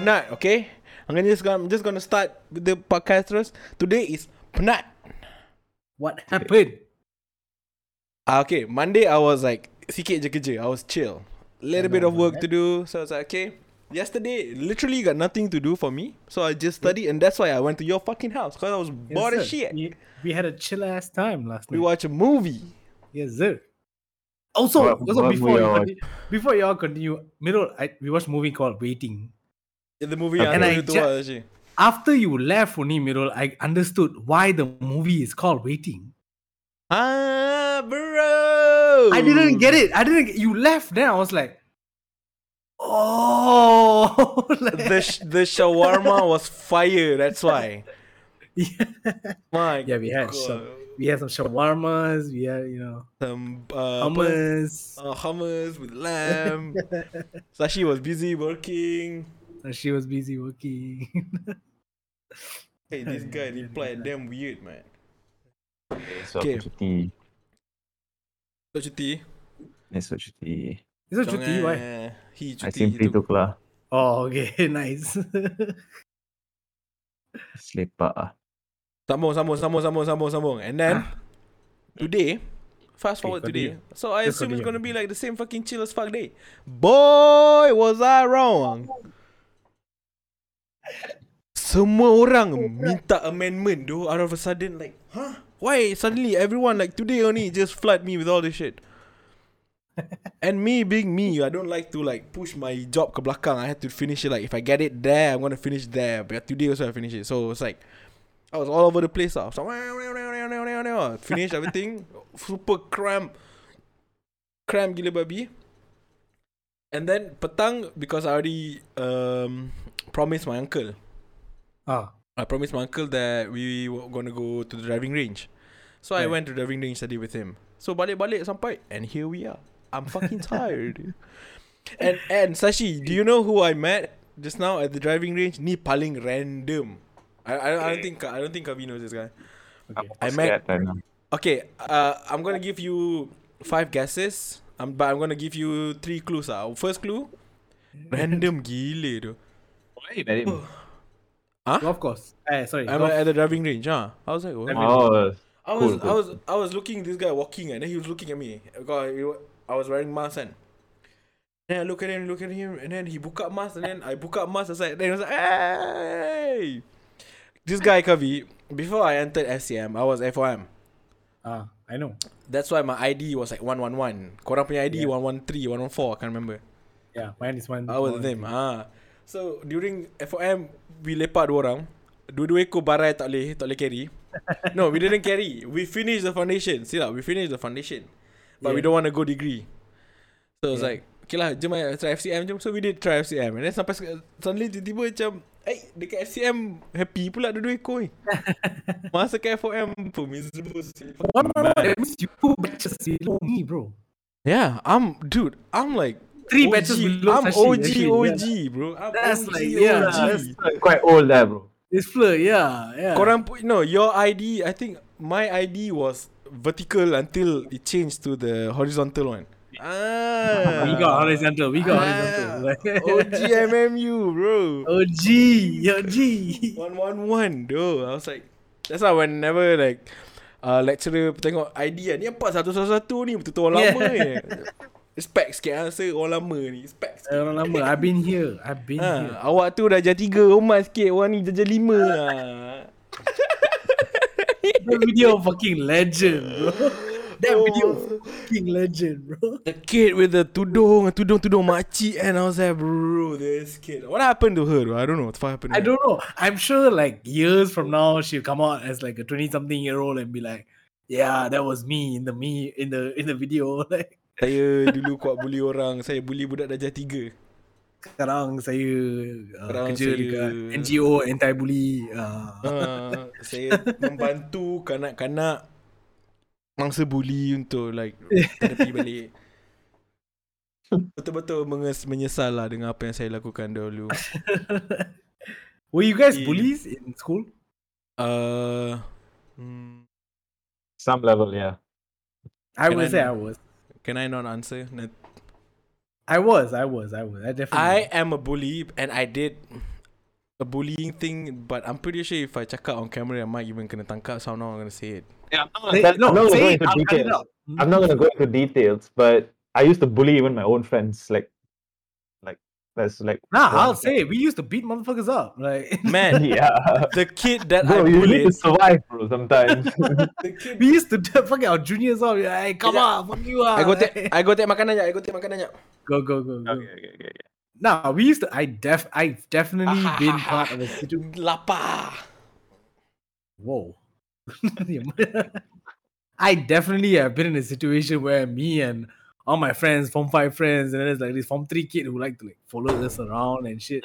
penat, okay? I'm gonna just gonna, I'm just gonna start with the podcast terus. Today is penat. What happened? Ah, okay, Monday I was like sikit je kerja. I was chill. Little bit of work about to do. So I was like, okay. Yesterday, literally got nothing to do for me. So I just studied and that's why I went to your fucking house. Because I was bored as shit. We, we had a chill ass time last night. We watched a movie. Yes, sir. Also, What- also what before you you continue, before y'all continue, middle, I, we watched a movie called Waiting. The movie Okay. And I ju- After you left, Oni Middle, I understood why the movie is called Waiting. Ah, bro. I didn't get it. I didn't. You left. Then I was like, oh. like- The sh- the shawarma was fire. That's why. yeah. My yeah, we had some. We had some shawarmas. We had you know some uh, hummus. uh, hummus with lamb. Sashi was busy working. And she was busy working. Hey, this guy replied damn weird, man. Esok Okay. aku cuti. So cuti. Esok cuti. Why? He cuti. I simply took- lah. Oh, okay, nice. Selepak ah. Sambung, sambung, sambung, sambung, sambung, sambung. And then today, fast Okay, forward today. So I Just assume it's continue. gonna be like the same fucking chill as fuck day. Boy, was I wrong? Semua orang minta amendment though out of a sudden like, huh? Why suddenly everyone like today only just flood me with all this shit? and me being me, I don't like to like push my job ke belakang. I had to finish it like if I get it there, I'm gonna finish there. But today also I finish it. So it's like I was all over the place. Was like, finish everything. Super cramp. Cramp gila babi. And then petang because I already um promised my uncle. ah, I promised my uncle that we were gonna go to the driving range. So I went to the driving range study with him. So balik-balik sampai and here we are. I'm fucking tired. and and Sashi, do you know who I met just now at the driving range? Ni paling random. I I, I don't think I don't think Kavi knows this guy. okay. I Sikit met time. Okay, uh, I'm gonna give you five guesses. Um, but I'm gonna give you three clues. Ah, first clue, random gila tu. Why you met him? Golf course. Eh, sorry. I'm golf. at the driving range. Huh? I was like, what? Oh, I was, Cool, I was, I was looking this guy walking, and then he was looking at me because he I was wearing mask and. Then I look at him, look at him, and then he buka mask, and then I buka mask. I was then he was like, hey, this guy Kavi. Before I entered FCM, I was FOM. Ah, I know. That's why my ID was like 111. Korang punya ID Yeah. 113, 114, I can't remember. Yeah, mine is one. I was with him. Ah. So during FOM we lepak dua orang. Dua-dua ekor barai tak boleh tak boleh carry. no, we didn't carry. We finished the foundation. See lah, we finished the foundation. But we Yeah. don't want to go degree. So it's Yeah. like, okay lah, jom lah, try FCM jom. So we did try FCM. And then sampai suddenly tiba-tiba macam, eh, dekat FCM happy pula dua-dua ekor ni. Masa ke FOM pun miserable. What? That means you batches below me, bro. Yeah, I'm, dude, I'm like, Three OG, batches below I'm Sashi, OG, actually, OG, yeah. bro. I'm That's OG, like, yeah, OG. that's quite old lah bro. This floor, yeah, yeah. Korang put no your ID. I think my ID was vertical until it changed to the horizontal one. Ah, we got horizontal. We got Ah, horizontal. OG MMU, bro. OG, OG. One one one, though. I was like, that's why whenever like uh, lecturer tengok ID kan, ni apa satu satu satu ni betul-betul orang Yeah. lama ni. Respect sikit lah, rasa orang lama ni. Respect sikit. Orang lama. I've been here. I've been here. Ha, awak tu dah jadi tiga, hormat sikit. Orang ni jadi lima. Ah. That video fucking legend, bro. That Oh. video fucking legend, bro. The kid with the tudung, tudung-tudung makcik and I was like, bro, this kid. What happened to her? though? I don't know what happened. to I don't know. I'm sure like years from now she'll come out as like a 20 something year old and be like, yeah, that was me in the me in the in the video. Like Saya dulu kuat bully orang. Saya bully budak darjah tiga. sekarang saya uh, Sekarang kerja saya- dekat NGO anti bully. Uh, Uh, saya membantu kanak-kanak mangsa bully untuk like terapi balik. Betul-betul menges- menyesal lah dengan apa yang saya lakukan dahulu. Were you guys bullies in school? Uh, hmm, Some level, yeah. I Can would I say know? I was. Can I not answer? I was, I was, I was. I definitely. I am a bully and I did a bullying thing, but I'm pretty sure if I check out on camera, I might even gonna tangkap, so I'm not gonna say it. Yeah, I'm not gonna, no, I'm not gonna go it. into I'll cut it details. out. I'm not gonna go into details, but I used to bully even my own friends. Like, like that's like. Nah, I'll of say it. we used to beat motherfuckers up. Like Man, Yeah. the kid that Bro, I you need to survive, bro. Sometimes. the kid we used to do- fucking our juniors up. Like, hey, come Kejap. on, fuck you up. I go take I go take makanan jap, I go take makanan jap. go, go, go, go. okay, okay, okay. Nah, we used to. I def. I've definitely ah, been part of a situation. Lapar. Whoa. I definitely have been in a situation where me and all my friends, Form 5 friends, and then there's like this Form 3 kid who like to like follow us around and shit.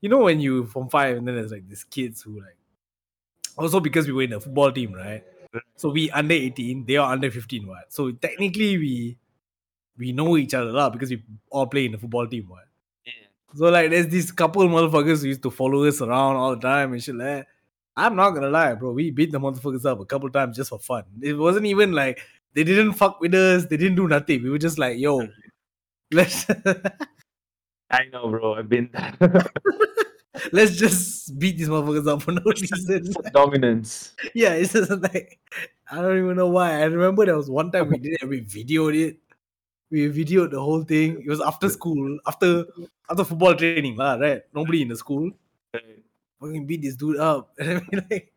You know when you Form 5 and then there's like these kids who like also because we were in a football team, right? Mm-hmm. So we under 18, they are under 15, what? So technically we we know each other lah because we all play in the football team, what? So like there's these couple motherfuckers who used to follow us around all the time and shit like that. I'm not gonna lie, bro. We beat the motherfuckers up a couple times just for fun. It wasn't even like they didn't fuck with us, they didn't do nothing. We were just like, yo, let's I know, bro. I've been let's just beat these motherfuckers up for no reason. dominance. yeah, it's just like I don't even know why. I remember there was one time we did it and we videoed it. We videoed the whole thing. It was after school, after after football training, lah, right? Nobody in the school. fucking beat this dude up. And then we like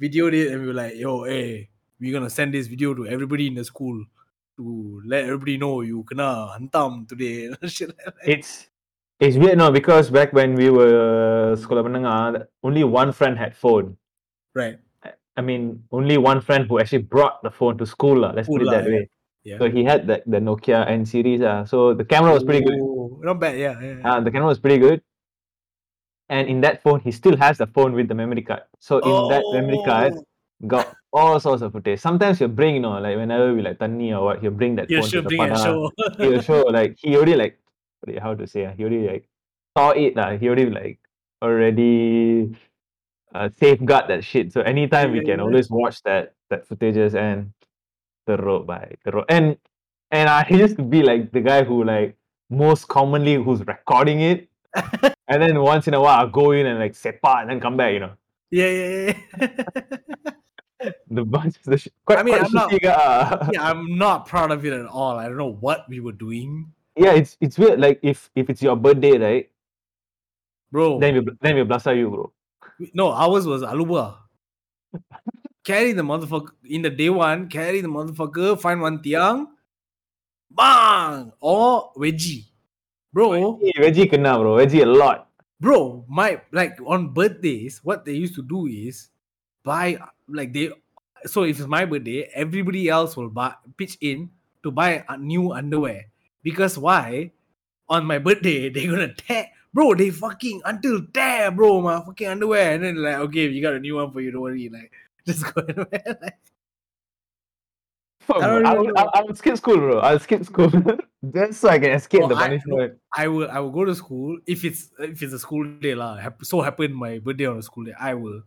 videoed it and we were like, yo, hey, we're gonna send this video to everybody in the school to let everybody know you kena hantam today. It's it's weird no because back when we were sekolah menengah, only one friend had phone. Right. I mean, only one friend who actually brought the phone to school. lah, Let's put it that yeah. way. Yeah. So he had that the Nokia N series. Uh, so the camera was pretty good. Oh, Not bad, yeah. yeah, yeah. Uh, the camera was pretty good. And in that phone, he still has the phone with the memory card. So in that memory card, Oh. Got all sorts of footage. Sometimes he'll bring, you know, like whenever we like Tani or what, he'll bring that Yeah, phone sure, to the bring show. He'll show like he already like what do you- how to say, ah, he already like saw it, lah. he already like already uh, safeguard that shit. So anytime we can yeah. always watch that that footages and the road by the road. And and I used to be like the guy who like most commonly who's recording it. and then once in a while I'll go in and like sepa and then come back, you know. yeah, yeah, yeah. The bunch the sh- quite, I mean, I'm not- ah. yeah, I'm not proud of it at all. I don't know what we were doing. yeah, it's it's weird. Like if if it's your birthday, right? Bro, Then we then we blast you, bro. no, ours was Aluba. carry the motherfucker in the day one, carry the motherfucker, find one tiang, bang, or wedgie. Bro, Veggie, veggie kena, bro. Veggie a lot. bro, my like on birthdays, what they used to do is buy like they so if it's my birthday, everybody else will buy pitch in to buy a new underwear. Because why? On my birthday, they're gonna tear bro, they fucking until tear, bro, my fucking underwear. And then like, okay, we got a new one for you, don't worry. Like, just go and wear. Like, Fuck, I. I, would. I, I would skip school, bro. I'll skip school just so I can escape Oh, the punishment. I will I will go to school if it's if it's a school day lah. So happen my birthday on a school day. I will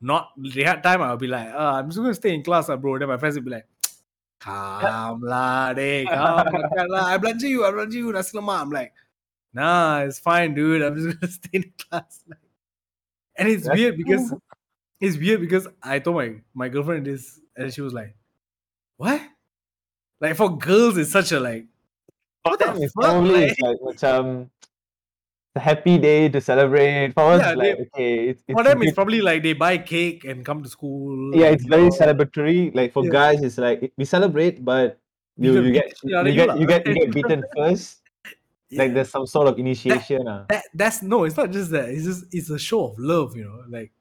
not rehat time. I'll be like, uh, I'm just gonna stay in class, lah, bro. Then my friends will be like, come lah, come makan lah. I belanja you, I belanja you nasi lemak. I'm like, nah, it's fine, dude. I'm just gonna stay in class. Like, and it's That's weird because it's weird because I told my my girlfriend this, and she was like, what? Like for girls, it's such a like. What the fuck, like? it's like macam a happy day to celebrate. For us, Yeah, like they- okay, it's, it's For them, a it's probably like they buy cake and come to school. yeah, it's very know, celebratory. Like for Yeah. guys, it's like we celebrate, but We you, get you get beaten you you get you get you get beaten first. Like there's some sort of initiation. ah. that, that's no, it's not just that. It's just it's a show of love, you know. Like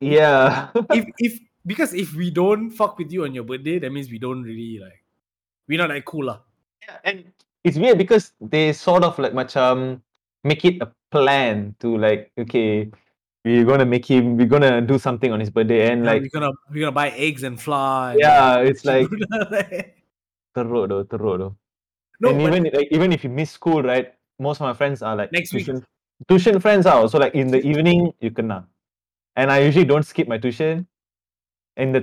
Yeah. if if because if we don't fuck with you on your birthday, that means we don't really like we're not like cool lah. Yeah, and it's weird because they sort of like much macam make it a plan to like okay we're gonna make him we're gonna do something on his birthday and Like like we're gonna we're gonna buy eggs and fly. yeah it's like teruk though teruk though no, and even like even if you miss school right most of my friends are like Next week. tuition tuition friends are also like in the evening you kena and I usually don't skip my tuition and the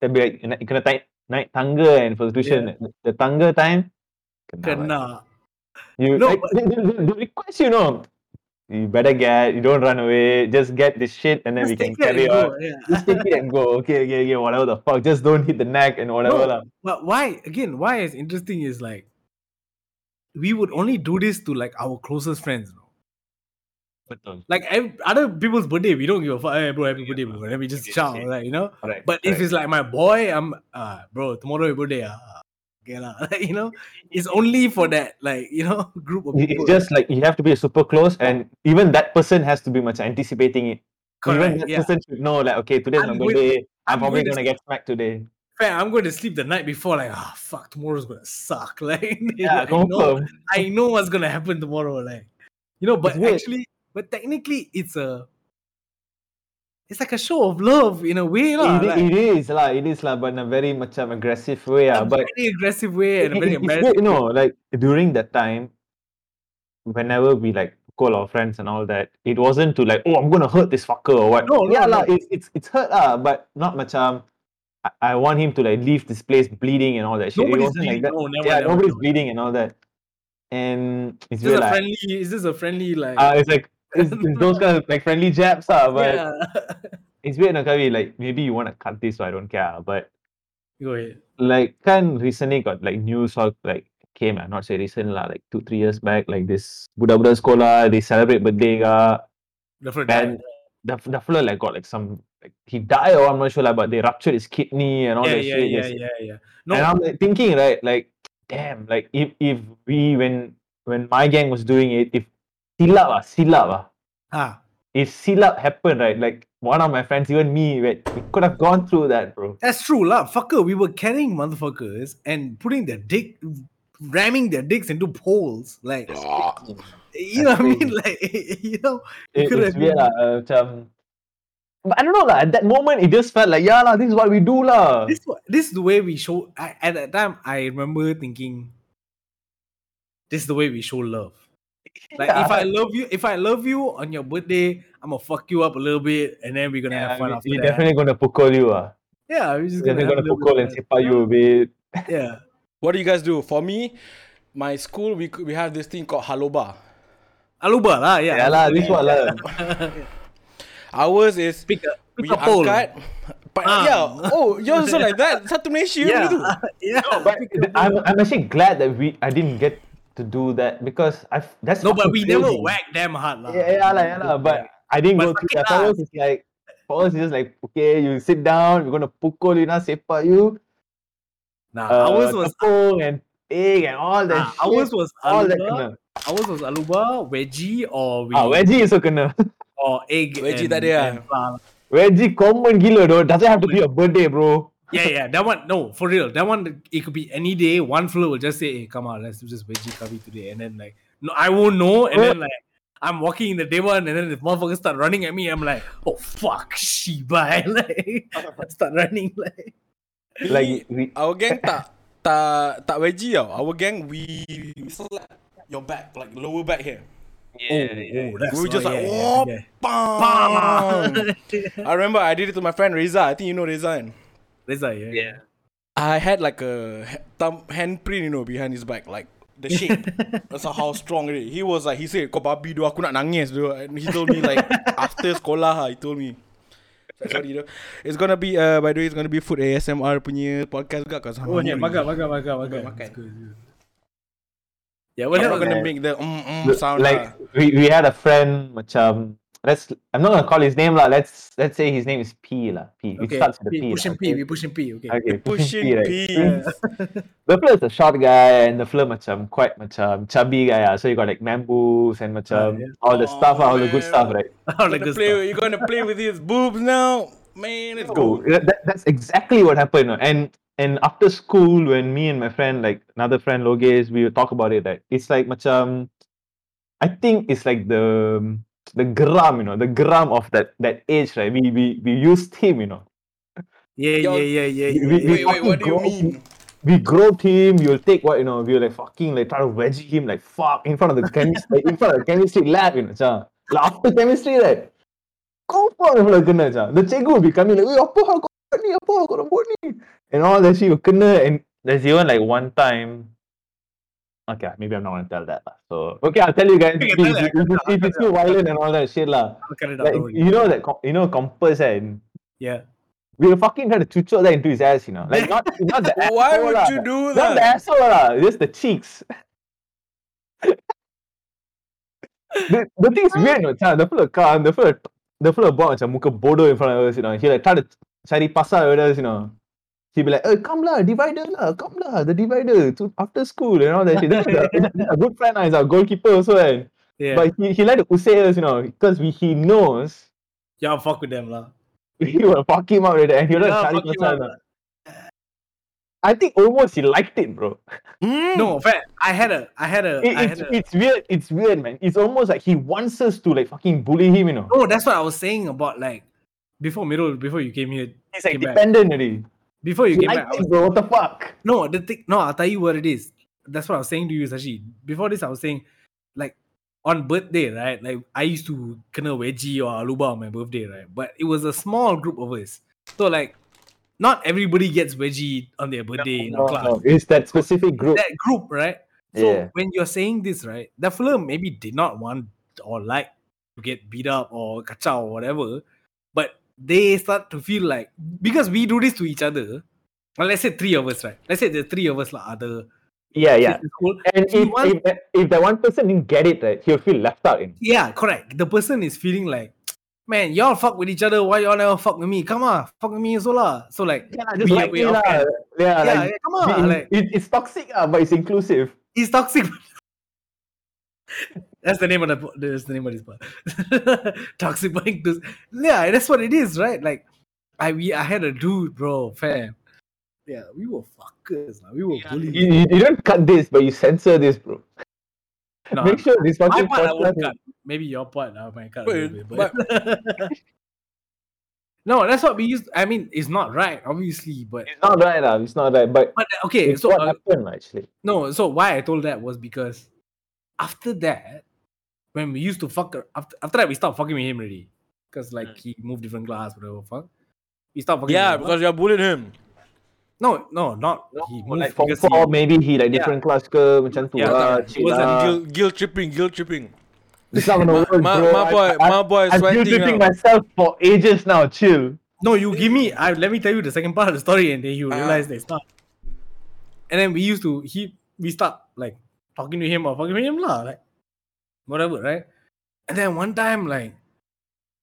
it'll be like you naik naik tangga and for the tuition the, the tangga time kena, kena. You No, like, they, they, they request you know. You better get. You don't run away. Just get this shit, and then Just we can carry go, on. yeah. Just take it and go. Okay, okay, okay. Whatever the fuck. Just don't hit the neck and whatever. No. But why again? Why is interesting is like we would only do this to like our closest friends. Bro. Betul. Like ev- other people's birthday, we don't give a fuck. Hey, bro, happy birthday, bro. Then we just shout, like you know. Correct, But if it's like my boy, I'm uh bro, tomorrow your birthday, ah. Okay, lah. Like, you know, it's only for that, like, you know, group of people. it's just like you have to be super close, and even that person has to be much anticipating it. even Correct, that yeah. person should know, like, okay, today's I'm my going- birthday. I'm, I'm probably going to get smacked today. Fair, I'm going to sleep the night before, like, ah, fuck, tomorrow's gonna suck. Like, Yeah, I know. I know what's gonna happen tomorrow. Like, you know, but actually, but technically, it's a, it's like a show of love in a way, lah. It, like, it is lah, it is lah, but in a very much um, aggressive way. a ah. But very aggressive way and a it- very it's you know, like during that time, whenever we like call our friends and all that, it wasn't to like, oh, I'm gonna hurt this fucker or what. No, no, yeah, no. lah, it's it's it's hurt lah, but not much um. I, I want him to like leave this place bleeding and all that shit. Nobody's it wasn't bleeding. like that. No, never, yeah, never, nobody's never. bleeding and all that. And it's Is this weird, a like, friendly? Is this a friendly like? uh, it's like it's, it's those kind of like friendly jabs, ah, but yeah. it's weird, Nakavi. Like maybe you want to cut this, so I don't care. But Go ahead. like kan recently got like news or like came ah, not say recent lah, like two three years back, like this budak-budak sekolah they celebrate birthday The first the the fella like got like some like he died or I'm not sure lah, but they ruptured his kidney and all Yeah, that yeah, shit. yeah, They- yeah, yeah. And I'm like thinking right, like damn, like if if we when when my gang was doing it, if silap ah silap ah, ah, if silap happened right, like one of my friends, even me, right, we could have gone through that, bro. That's true, lah. Fucker, we were carrying motherfuckers and putting their dick, ramming their dicks into poles. Like, you know what I mean? Like, you know, It, could it's have weird been- lah. Uh, macam, but I don't know lah. At that moment, it just felt like yeah lah. This is what we do lah. this this is the way we show. I, at that time, I remember thinking, this is the way we show love. Like, Yeah, if I love you, if I love you on your birthday, I'm gonna fuck you up a little bit, and then we're gonna yeah, have fun we, after we that. definitely gonna pukul you ah. yeah, we're just We're gonna, definitely gonna a little pukul bit and of sipa you a bit. Yeah. What do you guys do? For me, my school we we have this thing called haloba. Aluba lah, yeah. Yeah lah, this one lah. Ours is Pick a, pick we a pole. angkat. But Ah. yeah, oh, yours also like that. Satu Malaysia Yeah, gitu. yeah. But pick a I'm. I'm actually glad that we I didn't get to do that because I that's No, but we never crazy. whack them hard lah. Yeah, yeah, lah, yeah, lah. But I didn't But go through it that. For us, it's like for us, it's just like okay, you sit down. We're gonna pukul you, now sepa you. Nah, Uh, ours was and egg and all that. ah, shit. ours was all that aluba. kena. Ours was aluba, veggie, or we Ah, veggie also kena. or egg. Veggie and, tak ada lah. and flour. Veggie common gila though. Doesn't have to be a birthday, bro. Yeah, yeah, that one. No, for real, that one. It could be any day. One floor will just say, "Hey, come on, let's do just veggie curry today," and then like, no, I won't know, and then like. I'm walking in the day one, and then the motherfuckers start running at me. I'm like, "Oh fuck, Shiba!" Like, I start running like, Like we, Our gang tak tak tak veggie tau. Our gang we we slap your back like lower back here. "Oh, oh, that's We were just oh, like, yeah, oh, yeah, bam. yeah. I remember I did it to my friend Reza. I think you know Reza. Kan? Reza, yeah, yeah. I had like a ha- thumb handprint, you know, behind his back, like the shape. That's how strong it is. He was like, he said, kau babi do aku nak nangis do. And he told me like after sekolah, ah, he told me. So, Sorry, though. It's gonna be, uh, by the way, it's gonna be food ASMR punya podcast juga. I'm Oh yeah, makan, makan, makan, makan. Makan. Yeah, I'm not gonna make the mm, mm sound. like lah. we, we had a friend macam let's I'm not gonna call his name lah. Let's let's say his name is P lah. P. It Okay, starts with a P, P. pushing lah, P, okay? we pushing P, okay. Okay, Pushing P, right? P. The fella is a short guy and the fella macam quite macam chubby guy ah. So you got like bamboos and macam yeah. all the stuff, ah, all the good Oh, stuff, right? All the good play, stuff. you're gonna play with his boobs now? Man, let's Oh, go. that, that- that's exactly what happened. no. And and after school, when me and my friend, like another friend Loges, we would talk about it. That it's like macam, I think it's like the the gram, you know, the gram of that that age, right? We we we used him, you know. Yeah, Yo, yeah, yeah, yeah, we- yeah. we- yeah. Wait, wait, what do you mean? We groped him. You'll take what you know. We were like fucking like try to wedgie him like fuck in front of the chemistry, like, in front of the chemistry lab, you know. Macam, like after chemistry, right? Confirm if like kena macam. The cikgu will be coming like, "Eh, apa hal kau ni? Apa hal kau ni?" And all that shit will kena. And there's even like one time, Okay, maybe I'm not gonna tell that. So okay, I'll tell you guys. You If, can tell if, it, I if, can it's- if it's too violent and all that shit lah. I'll cut it out. Like you know that you know compass and Yeah. we'll fucking try to chuchok that into his ass, you know. Like not not the asshole Why would you do that? Not the asshole lah, just the cheeks. the, the thing is weird, no, Chan. The fella come, the fella the fella buat macam muka bodoh in front of us, you know. He like try to cari pasal with us, you know. He'd be like, "Eh, come lah, divider lah, come lah, the divider to after school and all that shit." That's a, a good friend, lah. he's our goalkeeper also, and Yeah. but he, he like to usay us, you know, because we, he knows yeah, fuck with them lah. we will fuck him up with that, and he'll Yeah, like fuck him pasal up lah. I think almost he liked it, bro. Hmm? No, fair. I had a, I had a, It- I it's, had a. it's weird. It's weird, man. It's almost like he wants us to like fucking bully him, you know. No, that's what I was saying about like before Mirul, before you came here, He's like came back. dependent already. Before you came back. was, bro. What the fuck? no, the thing, no, I'll tell you what it is. That's what I was saying to you, Sashi. Before this, I was saying, like, on birthday, right? Like, I used to kena wedgie or aluba on my birthday, right? But it was a small group of us. So, like, not everybody gets wedgie on their birthday in No, class. no, It's that specific group. That group, right? So Yeah. when you're saying this, right, the film maybe did not want or like to get beat up or kachao or whatever, they start to feel like because we do this to each other. Well, let's say three of us, right? Let's say the three of us, like other Yeah, yeah. in school. And if, wants- if, if that one person didn't get it, right, he'll feel left out. In. Yeah, correct. The person is feeling like, man, y'all fuck with each other. Why y'all never fuck with me? Come on, fuck with me also lah. So like, Yeah, just like me lah. Yeah, yeah, like, yeah, come on, it- like it- it's toxic, ah, but it's inclusive. he's toxic. that's the name of the po- that's the name of this part. toxic but inclusive. Yeah, that's what it is, right? Like I we I had a dude, bro, fam. Yeah, we were fuckers. lah. We were bullies. You, you, you don't cut this, but you censor this, bro. No, Make sure this my fucking part I won't cut. Maybe your part I might cut a Wait, little bit, but, no, that's what we used. I mean, it's not right, obviously, but It's not right, lah. It's not right. But but okay. it's So what uh, happened, actually. No, so why I told that was because after that, when we used to fuck ar- after, after that we stopped fucking with him already. Because like he moved different class, whatever fuck. We stopped fucking Yeah, with him. because you're bullying him. no, no, not he moved like form because four, he, maybe he like Yeah. different class ke macam tu Yeah, lah. It wasn't lah. Guilt, guilt tripping, guilt tripping. It's not gonna My, work, my, bro. my boy, I, I, my boy is I'm guilt sweating tripping out. myself for ages now. Chill. No, you give me I let me tell you the second part of the story and then you Ah. realize that it's not. And then we used to he we start like talking to him or fucking with him lah, like whatever, right? And then one time like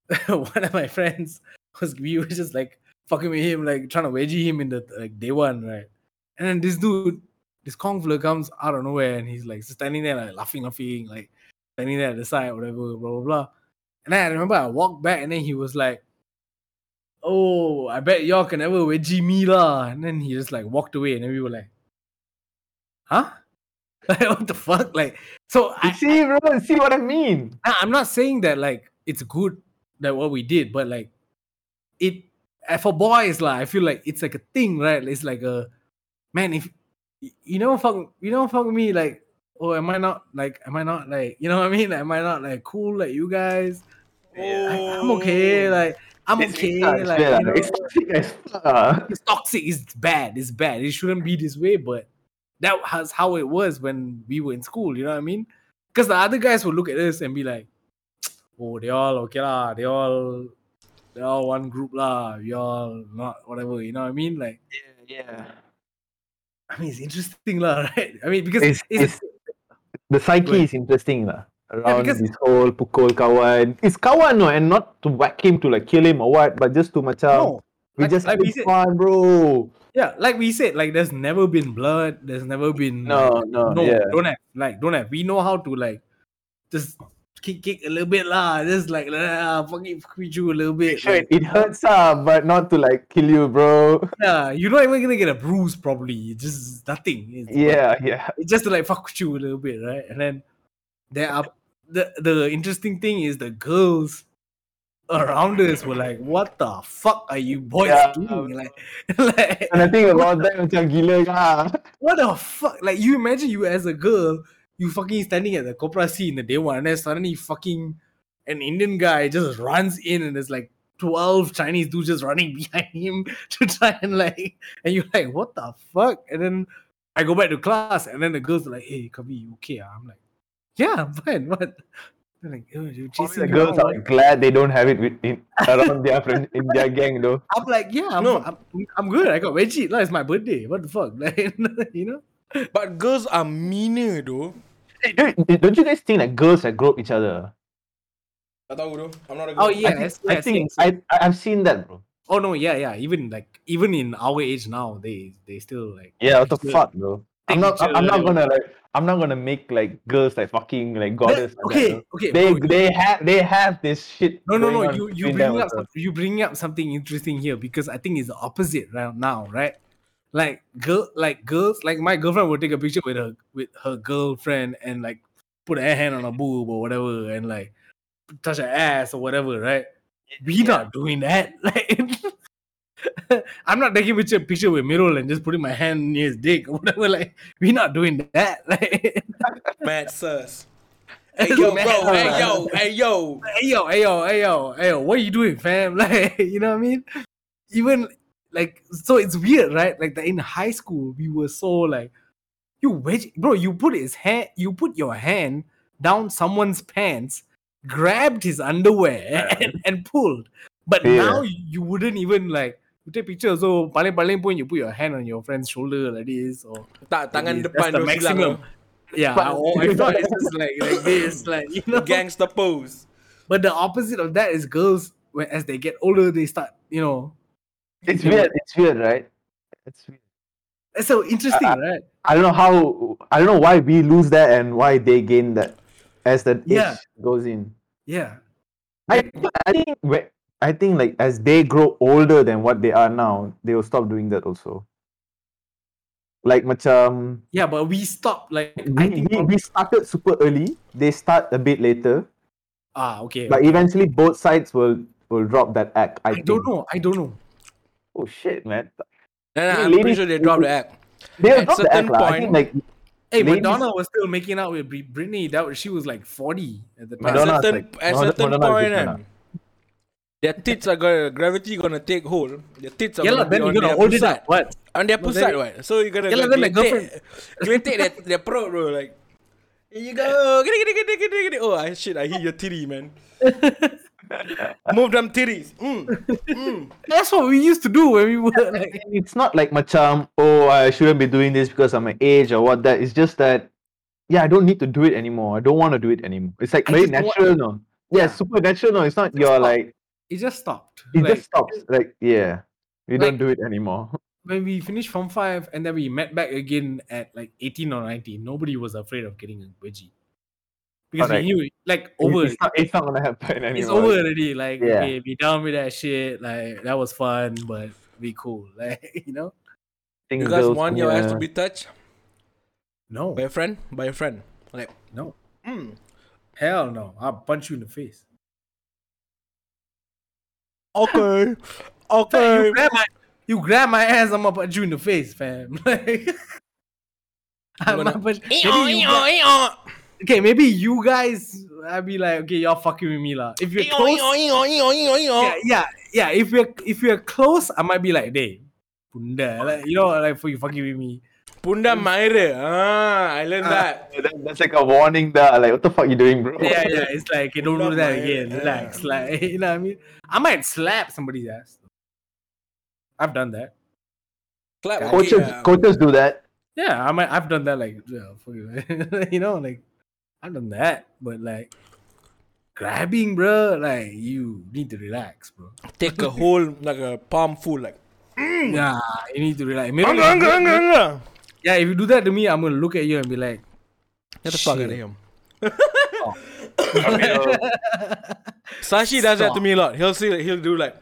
one of my friends was we were just like fucking with him, like trying to wedgie him in the like day one, right? And then this dude, this conflict comes out of nowhere and he's like standing there like laughing, laughing, like standing there at the side, whatever, blah blah blah. And then I remember I walked back and then he was like, Oh, I bet y'all can never wedgie me lah. And then he just like walked away and then we were like, Huh? Like what the fuck? Like so You I, see, bro. See what I mean? I- I'm not saying that like it's good that what we did, but like it for boys like I feel like it's like a thing, right? It's like a man if you know fuck you know fuck me like oh am I not like am I not like you know what I mean? Like, Am I not like cool like you guys? I, am okay, like I'm It's- okay, like you know, it's toxic as it's toxic, it's bad, it's bad. It shouldn't be this way, but that was how it was when we were in school, you know what I mean? Because the other guys would look at us and be like, oh, they all okay lah, they all they all one group lah, we all not whatever, you know what I mean? Like, Yeah. Yeah. I mean, it's interesting lah, right? I mean, because It's, it's, it's, the psyche Wait. is interesting lah. Around because- this whole pukul kawan. It's kawan no, and not to whack him to like kill him or what, but just to macam no, we like- just like having we said- fun, bro. Yeah, like we said, like there's never been blood, there's never been No, no, no, yeah. don't have like don't have. We know how to like just kick kick a little bit lah, just like ah, fucking fuck you a little bit. Sure, like, it hurts ah, but not to like kill you, bro. yeah, you're not even gonna get a bruise probably. It's just nothing. It's, Yeah, yeah. it's just to like fuck with you a little bit, right? And then there are the the interesting thing is the girls around us were like, "What the fuck are you boys Yeah. doing?" Like, like And I think about that macam gila what the fuck? Like you imagine you as a girl, you fucking standing at the Copra C in the day one, and then suddenly fucking an Indian guy just runs in and there's like 12 Chinese dudes just running behind him to try and like and you're like, what the fuck? And then I go back to class, and then the girls are like, "Hey, Kavi, you okay?" ah?" I'm like, "Yeah, I'm fine." What? They're like, "Oh, you're Probably the girls around, are glad they don't have it with, in, around their friend in their gang though. I'm like, "Yeah, I'm, No. I'm, I'm good. I got veggie. Like, it's my birthday. What the fuck, like, you know?" But girls are meaner though. Hey, don't, don't you guys think that girls that grope each other? Tak tahu though. I'm not a Oh yeah, I think, yes, I yes, think yes. I, I I've seen that, bro. Oh no, yeah, yeah. Even like even in our age now, they they still like Yeah, what the fuck, bro? I'm not. I'm not gonna like. I'm not gonna make like girls like fucking like goddess. that, okay, bro. okay. They they have they have this shit. no, no, no. You you between bring up some, you bring up something interesting here because I think it's the opposite right now, right? Like girl, like girls, like my girlfriend would take a picture with her with her girlfriend and like put her hand on her boob or whatever and like touch her ass or whatever, right? We not doing that. Like I'm not taking picture picture with Mirul and just putting my hand near his dick or whatever. Like we're not doing that. Like Mad sus. Hey yo, Mad bro. Hey sus. yo, hey yo. hey yo, hey yo, hey yo, hey yo, what are you doing, fam? Like, you know what I mean? Even like, so it's weird, right? Like, that in high school, we were so like, you wedge, bro. You put his hand, you put your hand down someone's pants, grabbed his underwear, and, and pulled. But Yeah. now you, you wouldn't even like. You take pictures, so paling paling pun you put your hand on your friend's shoulder like this, or Tak tangan depan the maximum. yeah, or if not, it's just like like this, like you know. Gangster pose. But the opposite of that is girls, when as they get older, they start, you know. It's you know, weird. It's weird, right? It's weird. It's so interesting, Uh, right? I don't know how. I don't know why we lose that and why they gain that as the Yeah. age goes in. Yeah. I I think I think like as they grow older than what they are now, they will stop doing that also. Like macam Yeah, but we stopped like I we, think we, we started super early. They start a bit later, ah okay. but eventually both sides will will drop that act. I, I don't know. I don't know. Oh shit, man! Nah, nah, I'm pretty sure they dropped the act. They will At drop the certain act lah. I think point- like Hey, Ladies- Madonna was still making out with Britney. That was, she was like 40 at the time. At certain, like- at Madonna- certain Madonna point, different kan, their tits are gonna gravity gonna take hold. Their tits are Yeah, gonna be then on you're gonna their hold it pusat. up. What? On their No, pusat, then- what? So you gonna Yeah, lah, then my gonna take their, their pro, bro. Like, here you go. Giddy, giddy, giddy, giddy, giddy. Oh, I, shit, I hit your titty, man. Move them titties. Mm. Mm. That's what we used to do when we were like. it's not like macam oh I shouldn't be doing this because of my age or what that. It's just that yeah, I don't need to do it anymore. I don't want to do it anymore. It's like I very just don't want- natural, no. Yeah, Yeah. super natural, no. It's not Just your stop. like It just stopped. it Like, just stops. Like yeah, we Like- don't do it anymore. when we finished from 5 and then we met back again at like 18 or 19, nobody was afraid of getting a wedgie. Because Correct. we knew, like, over. It's not, it's not gonna happen anymore. it's over already. Like, Yeah. okay, be done with that shit. Like, that was fun, but be cool. Like, you know? Think You guys girls want your ass to be touched No, by a friend? By a friend. Like, no. mm. Hell no. I'll punch you in the face. Okay. Okay. you, grab my, you grab my ass, I'm gonna punch you in the face, fam. Like, I'm gonna- gonna punch- maybe you okay, maybe you guys, I'd be like, okay, y'all fucking with me, lah. If you're close, yeah, yeah, yeah. If we're if we're close, I might be like, "Hey, bunda," like you know, like for you fucking with me. Punda Maire. Ah, I learned that. Yeah, that- that's like a warning that like what the fuck you doing, bro? Yeah, yeah. It's like, okay, don't do that my- again. yeah. Relax, like you know what I mean. I might slap somebody's ass. I've done that. Clap. Coaches yeah. coaches do that. Yeah, I might. I've done that. Like, yeah, fuck you, you know, like I've done that. But like grabbing, bro, like you need to relax, bro. Take a whole, like a palm full, like. Yeah, you need to relax. Maybe anga. Yeah, if you do that to me, I'm gonna look at you and be like, Get the fuck out of him. Sashi does that to me a lot. He'll see, he'll do like,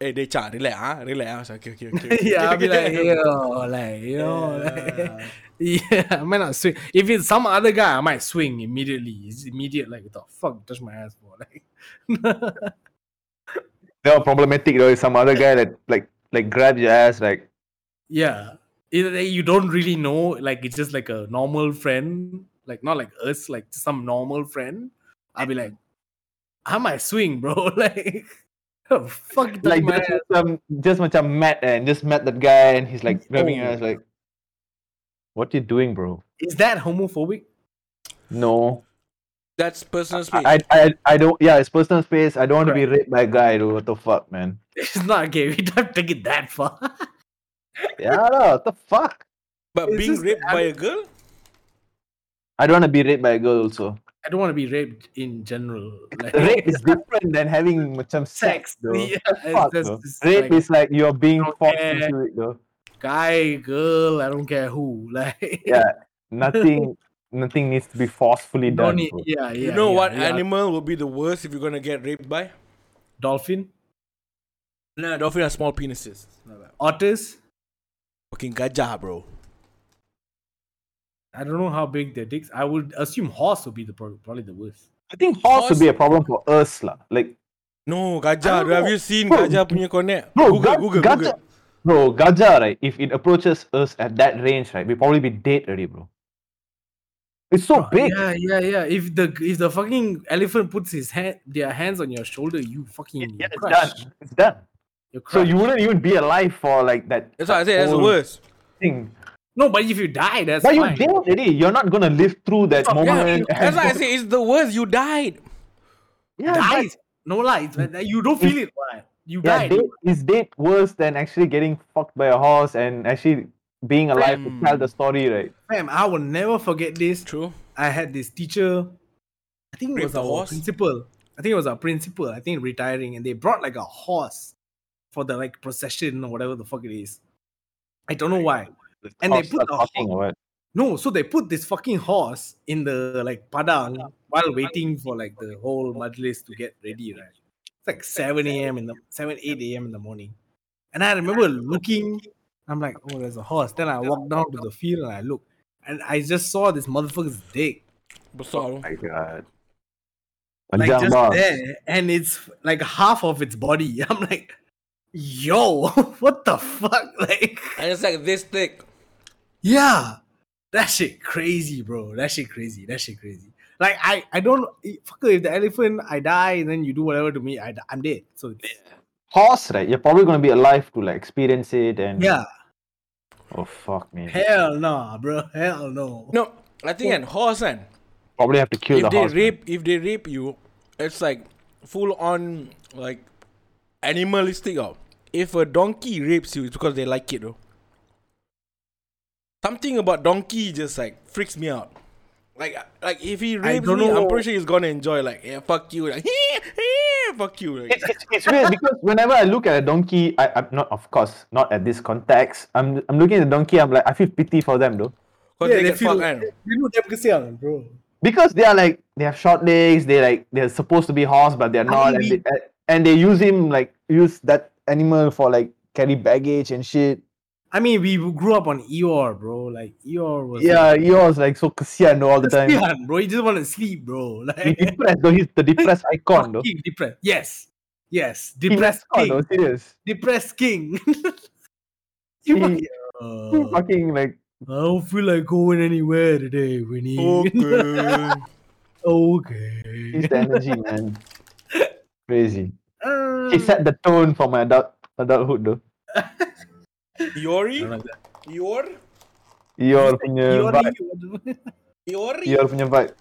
hey, they chat, relax, ah, relax. I was like, okay, okay, okay. okay. yeah, I'll be like, yo, like, you know, like, yeah, I might not swing. If it's some other guy, I might swing immediately. It's immediate, like, the fuck, touch my ass for, like, They're problematic though. Some other guy that like like grabs your ass like yeah. Either that you don't really know, like, it's just like a normal friend, like, not like us, like some normal friend. I'll be like, how am I might swing, bro, like, oh, fuck, touch like my just ass. macam just macam met and just met that guy and he's like grabbing your Oh. ass like What you doing, bro? Is that homophobic? No. That's personal space. I, I, I don't. Yeah, it's personal space. I don't want to be raped by a guy, dude. What the fuck, man? It's not gay. We don't take it that far. Yeah, no, what the fuck? but it's being just- raped by a girl? I don't want to be raped by a girl. Also, I don't want to be raped in general. Like, rape is different than having macam sex, sex. though. Yeah, it's Fuck, just- though. it's Rape like is like you're being don't forced care. into it, though. guy, girl. I don't care who. Like Yeah, nothing, nothing needs to be forcefully don't done. need- bro. yeah, yeah. you know yeah, what yeah. animal will be the worst if you're gonna get raped by? Dolphin, Nah, dolphin has small penises. otters. Fucking gajah, bro. I don't know how big their dicks. I would assume horse would be the pro- probably the worst. I think horse would be a problem for us, lah. Like, No, I gajah. Have you seen Bro, gajah punya connect? bro, Google, ga- Google, gajah, Google. bro, gajah, right? If it approaches us at that range, right, we probably be dead already, bro. It's so Bro, big. Yeah, yeah, yeah. If the if the fucking elephant puts his hand their hands on your shoulder, you fucking Yeah, it's done. It's done. You're So you wouldn't even be alive for like that. That's what I say That's the worst. Thing. No, but if you die, that's But you fine. dead already. You're not gonna live through that Fuck, yeah, moment. That's why I say it's the worst. You died. yeah, but- dies. No lies. man. You don't feel it. Why? You yeah, died. dead is dead worse than actually getting fucked by a horse and actually being alive to tell the story, right? Fam, I will never forget this. True. I had this teacher. I think it was the our horse? principal. I think it was our principal. I think retiring, and they brought like a horse for the like procession or whatever the fuck it is. I don't know why. And they put are the talking or what? No, so they put this fucking horse in the like padang while waiting for like the whole majlis to get ready, right? It's like 7 a.m. in the 7, 8 a.m. in the morning. And I remember looking, I'm like, oh, there's a horse. Then I walked down to the field and I look, And I just saw this motherfucker's dick. Besar. Oh my god. Like just bang. there. And it's like half of its body. I'm like, yo, what the fuck? Like And it's like this thick. Yeah, that shit crazy, bro. That shit crazy. That shit crazy. Like I, I don't eh, fuck if the elephant I die and then you do whatever to me, I, I'm dead. So it's, Horse, right? You're probably gonna be alive to like experience it and yeah, Oh fuck me. hell no, bro, hell no. No, I think an horse and Probably have to kill if the they horse. man. rape if they rape you, it's like full on like animalistic out. If a donkey rapes you, it's because they like it though. Something about donkey just like freaks me out. Like like if he rapes don't me, I'm pretty sure he's gonna enjoy like yeah fuck you like fuck you like, It's, it's, it's weird because whenever I look at a donkey, I, I'm not, of course, not at this context. I'm, I'm looking at the donkey. I'm like, I feel pity for them though, cause Yeah, they they feel, fucked kan. you know them kesian, bro. because they are like they have short legs. They like they're supposed to be horse, but they're I not, mean, and they, eh, and they use him like use that animal for like carry baggage and shit. I mean, we grew up on Eeyore, bro. Like Eeyore was Yeah, like, yours like so though all the time. kesian, bro. You just want to sleep, bro. He's Like depressed though. He's the depressed icon though. fucking depressed. Yes, yes, depressed icon, king, though, serious. depressed king. He, fucking- he Uh, fucking like I don't feel like going anywhere today, Winnie. Okay. okay. he's the energy man. Crazy. Uh, He set the tone for my adult adulthood though. Iori? I like that. Ior? Your punya vibe. Iori? Your punya vibe.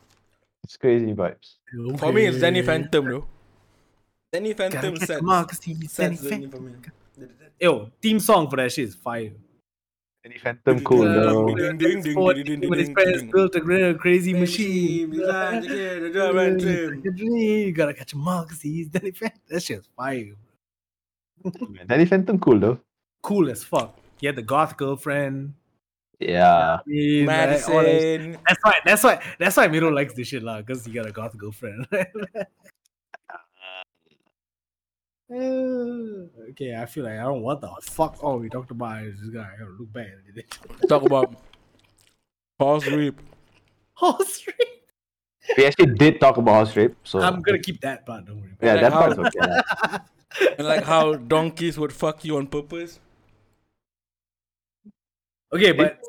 It's crazy vibes. For me, it's Danny Okay. Phantom though. Danny Phantom sets, mark, Danny Phantom. Yo, theme song for that shit is fire. Any phantom cool Yeah, ding, when his ding, parents built a gra- crazy machine. Design to get a job and trim. You gotta catch a mark, 'cause he's Danny Phantom. That shit's fire. Danny Phantom cool though. Cool as fuck. He had the goth girlfriend. Yeah. I mean, like, all that shit. Madison. That's why. That's why. That's why Mirul likes this shit, lah. Because he got a goth girlfriend. Uh, okay, I feel like I don't what the fuck. Oh, we talked about this guy. I look bad. Talk about horse rape. Horse rape. We actually did talk about horse rape, so I'm gonna keep that part. Don't worry. yeah, Like that how- part's okay. And like how donkeys would fuck you on purpose. Okay, but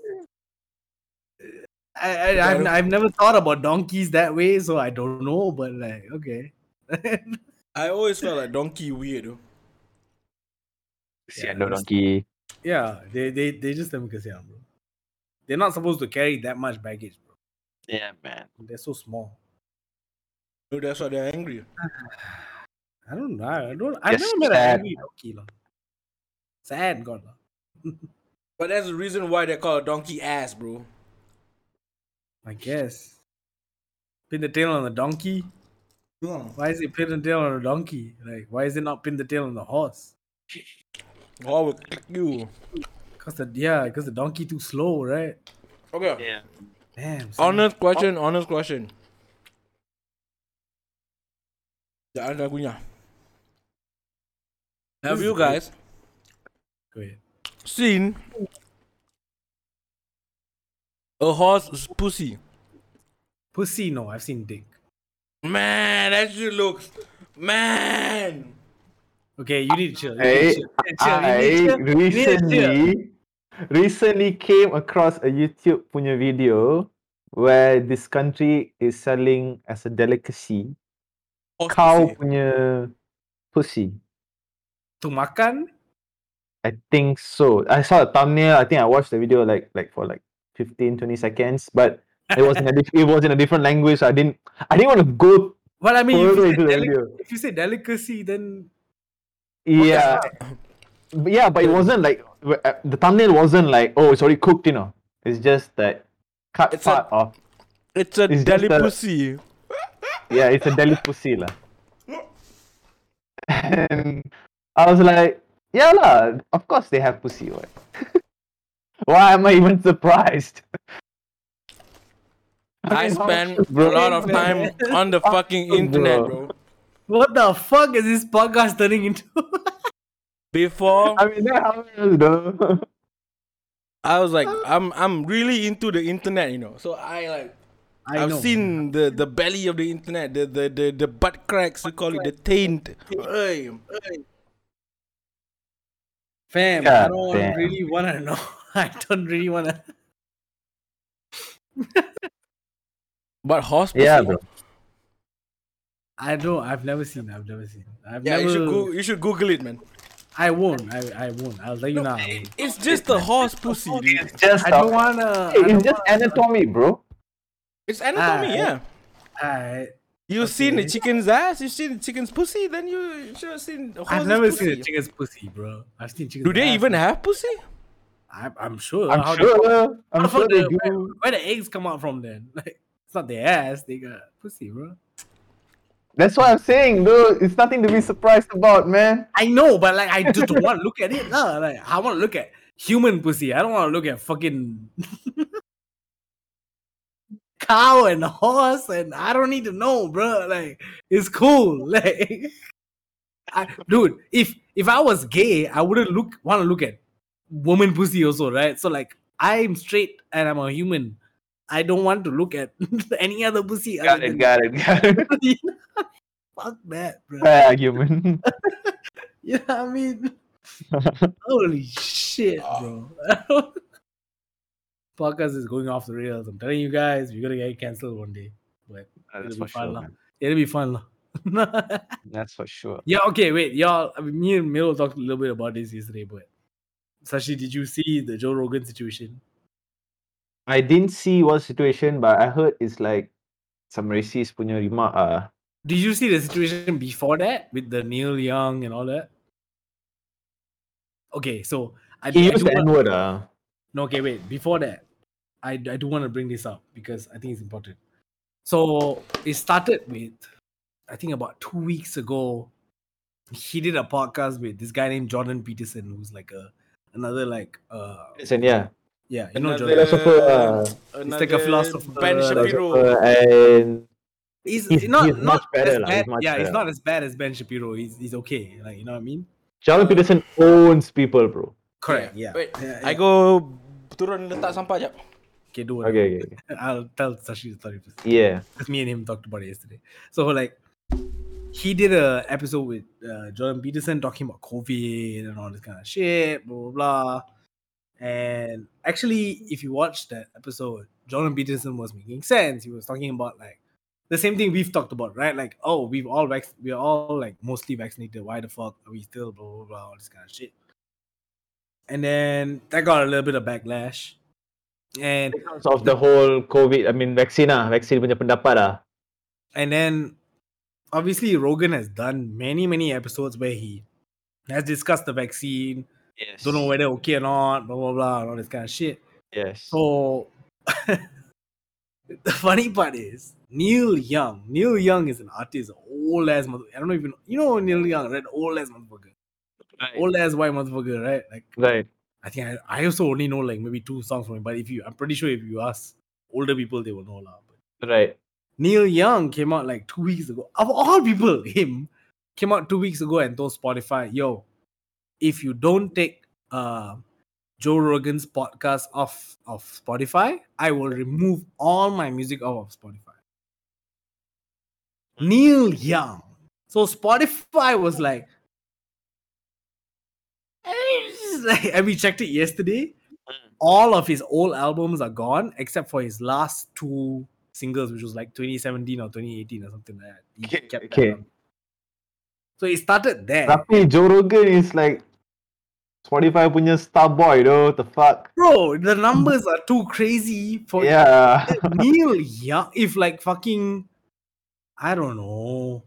I, I I've, I've never thought about donkeys that way, so I don't know. But like, okay. I always felt like donkey weird though. Sian though, donkey. yeah, they they they just never kasihan, bro. they're not supposed to carry that much baggage, bro. Yeah, man. They're so small. So that's why they're angry. I don't know. I don't. I Just never met an angry donkey, lah. Sad, God. lah. But that's the reason why they call a donkey ass, bro. I guess. Pin the tail on the donkey. Why is it pin the tail on a donkey? Like, why is it not pin the tail on the horse? Oh, I will click you. Cause the yeah, cause the donkey too slow, right? Okay. Yeah. Damn. son. Honest question, honest question. Ya anda punya. Have you guys seen a horse's pussy? Pussy, no, I've seen dick. Man, that shit looks man. Okay, you need to chill. You Hey, chill. I recently recently came across a YouTube punya video where this country is selling as a delicacy Horse cow pussy. punya pussy. To makan? I think so. I saw a thumbnail. I think I watched the video like like for like 15 20 seconds, but it was in a it was in a different language. I didn't I didn't want to go Well, I mean, if you, into say delic- if you say delicacy, then Yeah. But yeah, but it wasn't like uh, the thumbnail wasn't like oh it's already cooked, you know. It's just that cut It's a- part of It's a It's just deli a- pussy. yeah, it's a deli pussy lah. And I was like, yeah lah, of course they have pussy, what? Why am I even surprised? I spend a lot of time on the fucking internet, bro. bro. what the fuck is this podcast turning into? Before I mean, that how else, though. I was like, I'm I'm really into the internet, you know. So I like I I've know. seen the the belly of the internet, the the the, the butt cracks, we call it the taint. Hey, Fam, I don't damn. really want to know. I don't really want to. But horse pussy. yeah, bro. I don't. I've never seen. I've never seen. I've Yeah, never. you should go, you should Google it, man. I won't. I, I won't. I'll let you now. I won't. It's just a horse pussy, dude. It's just I don't wanna. Hey, it's just anatomy, bro. It's anatomy, Ah, yeah. I, You've seen the chicken's ass, you've seen the chicken's pussy, then you should have seen the I've never pussy. seen a chicken's pussy, bro. I've seen chicken. Do they even have pussy? I'm, I'm sure. I'm How sure. fuck- I'm the sure they the- Where, where the eggs come out from then? Like, it's not their ass. They got pussy, bro. That's what I'm saying, dude. It's nothing to be surprised about, man. I know, but like, I just want to look at it. Nah. Like, I want to look at human pussy. I don't want to look at fucking cow and horse, and I don't need to know, bro. Like, it's cool. Like, I, dude, if if I was gay, I wouldn't look want to look at woman pussy also, right? So like, I'm straight and I'm a human. I don't want to look at any other pussy. Got other it, got it, got it. Fuck that, bro. Fair argument. You know what I mean? Holy shit, ah. bro. Podcast is going off the rails. I'm telling you guys, we're gonna get cancelled one day. But ah, That's it'll for be fun, sure, lah. man. It'll be fun. That's for sure. yeah, okay, wait, y'all. I mean, me and Milo talked a little bit about this yesterday, but Sashi, did you see the Joe Rogan situation? I didn't see what situation, but I heard it's like some racist punya remark. Uh, Did you see the situation before that with the Neil Young and all that? Okay, so I, he I used the N word. Uh. No, okay, wait. Before that, I, I do want to bring this up because I think it's important. So it started with, I think about two weeks ago, he did a podcast with this guy named Jordan Peterson, who's like a another like uh Listen, yeah. Yeah, you know Another- Jordan. Philosopher, uh, He's like a another philosopher, Ben Shapiro. philosopher and He's, he's- not he's not much better as bad. he's much yeah, he's not as bad as Ben Shapiro. He's he's okay. Like you know what I mean? Jordan Peterson owns people, bro. Correct. Yeah. Wait, Yeah, I yeah. go turun letak sampah jap. Okay, do it. Okay, okay, okay. I'll tell Sashi the story first. Yeah. because me and him talked about it yesterday. So like, he did a episode with uh, Jordan Peterson talking about COVID and all this kind of shit, blah blah blah. And actually, if you watch that episode, Jordan Peterson was making sense. He was talking about like the same thing we've talked about, right? Like, oh, we've all vac- we're all like mostly vaccinated. Why the fuck are we still blah blah blah all this kind of shit? And then that got a little bit of backlash. And Because of the whole COVID, I mean, vaccine ah, vaccine punya pendapat ah. and then obviously Rogan has done many many episodes where he has discussed the vaccine, Yes. don't know whether okay or not, blah blah blah, and all this kind of shit. Yes. So the funny part is Neil Young. Neil Young is an artist, old ass mother. I don't even you know Neil Young, right? Old ass motherfucker, right. old ass white motherfucker, right? Like right. I think I, I also only know like maybe two songs from him. But if you, I'm pretty sure if you ask older people, they will know lah. Right. Neil Young came out like two weeks ago. Of all people, him came out two weeks ago and told Spotify, "Yo, if you don't take uh, Joe Rogan's podcast off of Spotify, I will remove all my music off of Spotify." Neil Young. So Spotify was like, and we checked it yesterday. All of his old albums are gone except for his last two singles, which was like 2017 or 2018 or something like that. He Okay, kept okay. one. So it started there. Tapi Joe Rogan is like Spotify punya star boy though. The fuck. Bro, the numbers are too crazy for Yeah. Neil Young. If like fucking, I don't know,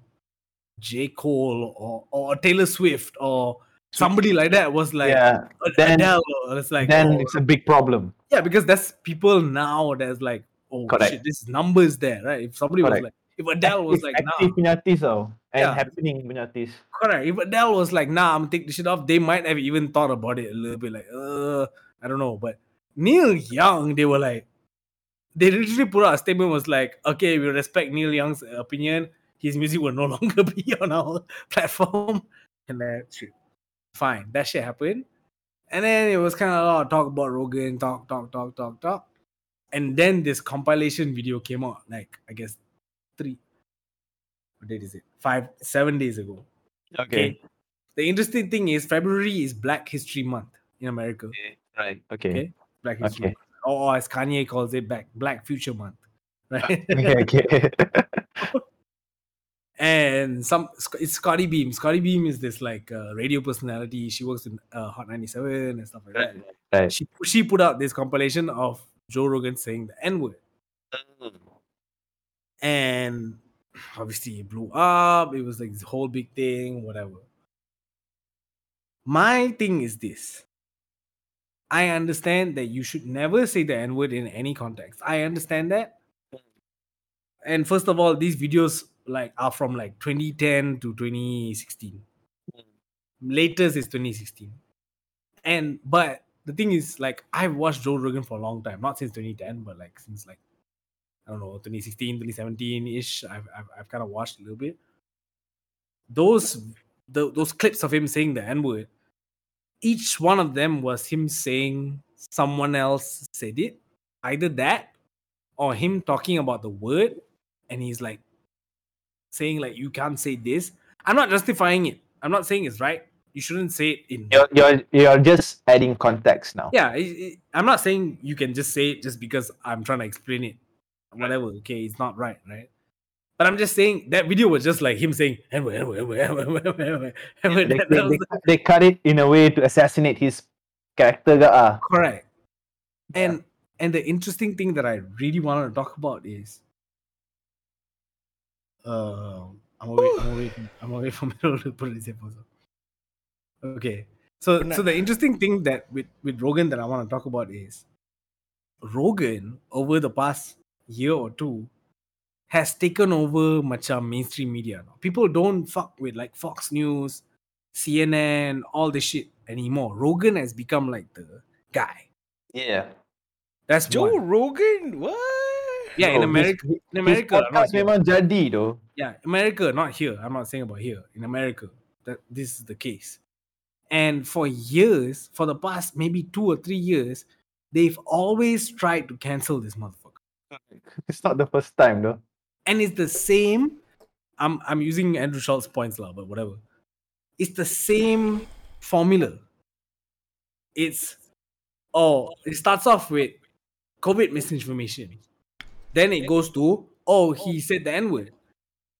J. Cole or, or Taylor Swift or somebody like that was like yeah. Then- Adele, or it's like then oh, it's a big problem. yeah, because that's people now that's like, oh Correct. shit, this numbers there, right? If somebody Correct. was like, if Adele was like, active nah, punya artist tau. And Yeah. happening punya artist. correct. If Adele was like, nah, I'm take the shit off, they might have even thought about it a little bit, like, uh, I don't know. But Neil Young, they were like, they literally put out a statement was like, okay, we respect Neil Young's opinion. His music will no longer be on our platform. And that shit. Fine. That shit happened. And then it was kind of a lot of talk about Rogan, talk, talk, talk, talk, talk. And then this compilation video came out, like, I guess three. What date is it? Five, seven days ago. Okay. The interesting thing is February is Black History Month in America. Right. Okay. Okay. Black History Okay. Month. Or as Kanye calls it, Black Black Future Month. Right. Okay. okay. and some it's Scottie Beam. Scottie Beam is this like uh, radio personality. She works in uh, Hot 97 and stuff like that. right. She she put out this compilation of Joe Rogan saying the N word. And obviously it blew up. It was like this whole big thing, whatever. My thing is this. I understand that you should never say the N word in any context. I understand that. And first of all, these videos like are from like 2010 to 2016. Latest is 2016. And but the thing is, like, I've watched Joe Rogan for a long time, not since 2010, but like since like I don't know, 2016, 2017 ish. I've, I've, I've kind of watched a little bit. Those the, those clips of him saying the N word, each one of them was him saying someone else said it. Either that or him talking about the word and he's like saying, like, you can't say this. I'm not justifying it. I'm not saying it's right. You shouldn't say it in You're, you're you're just adding context now. yeah, it, it- I'm not saying you can just say it just because I'm trying to explain it. Whatever, okay, it's not right, right? But I'm just saying that video was just like him saying. They, they, they, they cut it in a way to assassinate his character. ah. correct. And and the interesting thing that I really wanted to talk about is, uh, I'm away, I'm away, from, I'm away from it to put this episode. Okay, so so the interesting thing that with with Rogan that I want to talk about is Rogan over the past year or two has taken over macam mainstream media. People don't fuck with like Fox News, CNN, all this shit anymore. Rogan has become like the guy. Yeah. That's Joe one. Rogan? What? Yeah, in America, his- in America, not podcast here. memang jadi though. yeah, America, not here. I'm not saying about here. In America, that this is the case. And for years, for the past maybe two or three years, they've always tried to cancel this motherfucker. It's not the first time though. and it's the same. I'm I'm using Andrew Schulz's points lah, but whatever. It's the same formula. It's oh, it starts off with COVID misinformation. Then it goes to oh, he said the N word.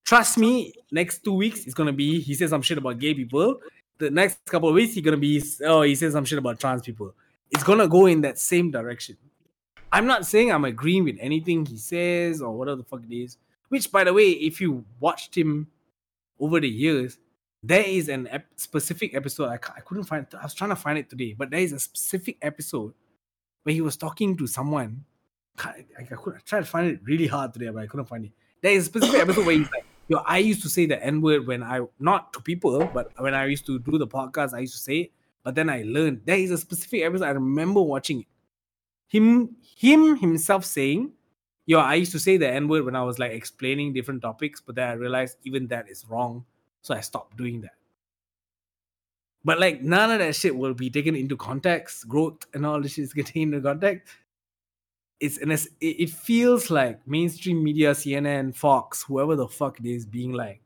Trust me, next two weeks it's gonna be he said some shit about gay people. The next couple of weeks he's gonna be oh he says some shit about trans people. It's gonna go in that same direction. I'm not saying I'm agreeing with anything he says or whatever the fuck it is. Which, by the way, if you watched him over the years, there is an ep- specific episode. I, I couldn't find. I was trying to find it today, but there is a specific episode where he was talking to someone. I, I, could, I tried to find it really hard today, but I couldn't find it. There is a specific episode where he's like, "Yo, I used to say the N word when I not to people, but when I used to do the podcast, I used to say it. But then I learned there is a specific episode. I remember watching it. Him, him himself saying, "Yo, I used to say the N word when I was like explaining different topics, but then I realized even that is wrong, so I stopped doing that." But like none of that shit will be taken into context. Growth and all this shit is getting into context. It's and it's, it it feels like mainstream media, CNN, Fox, whoever the fuck it is, being like,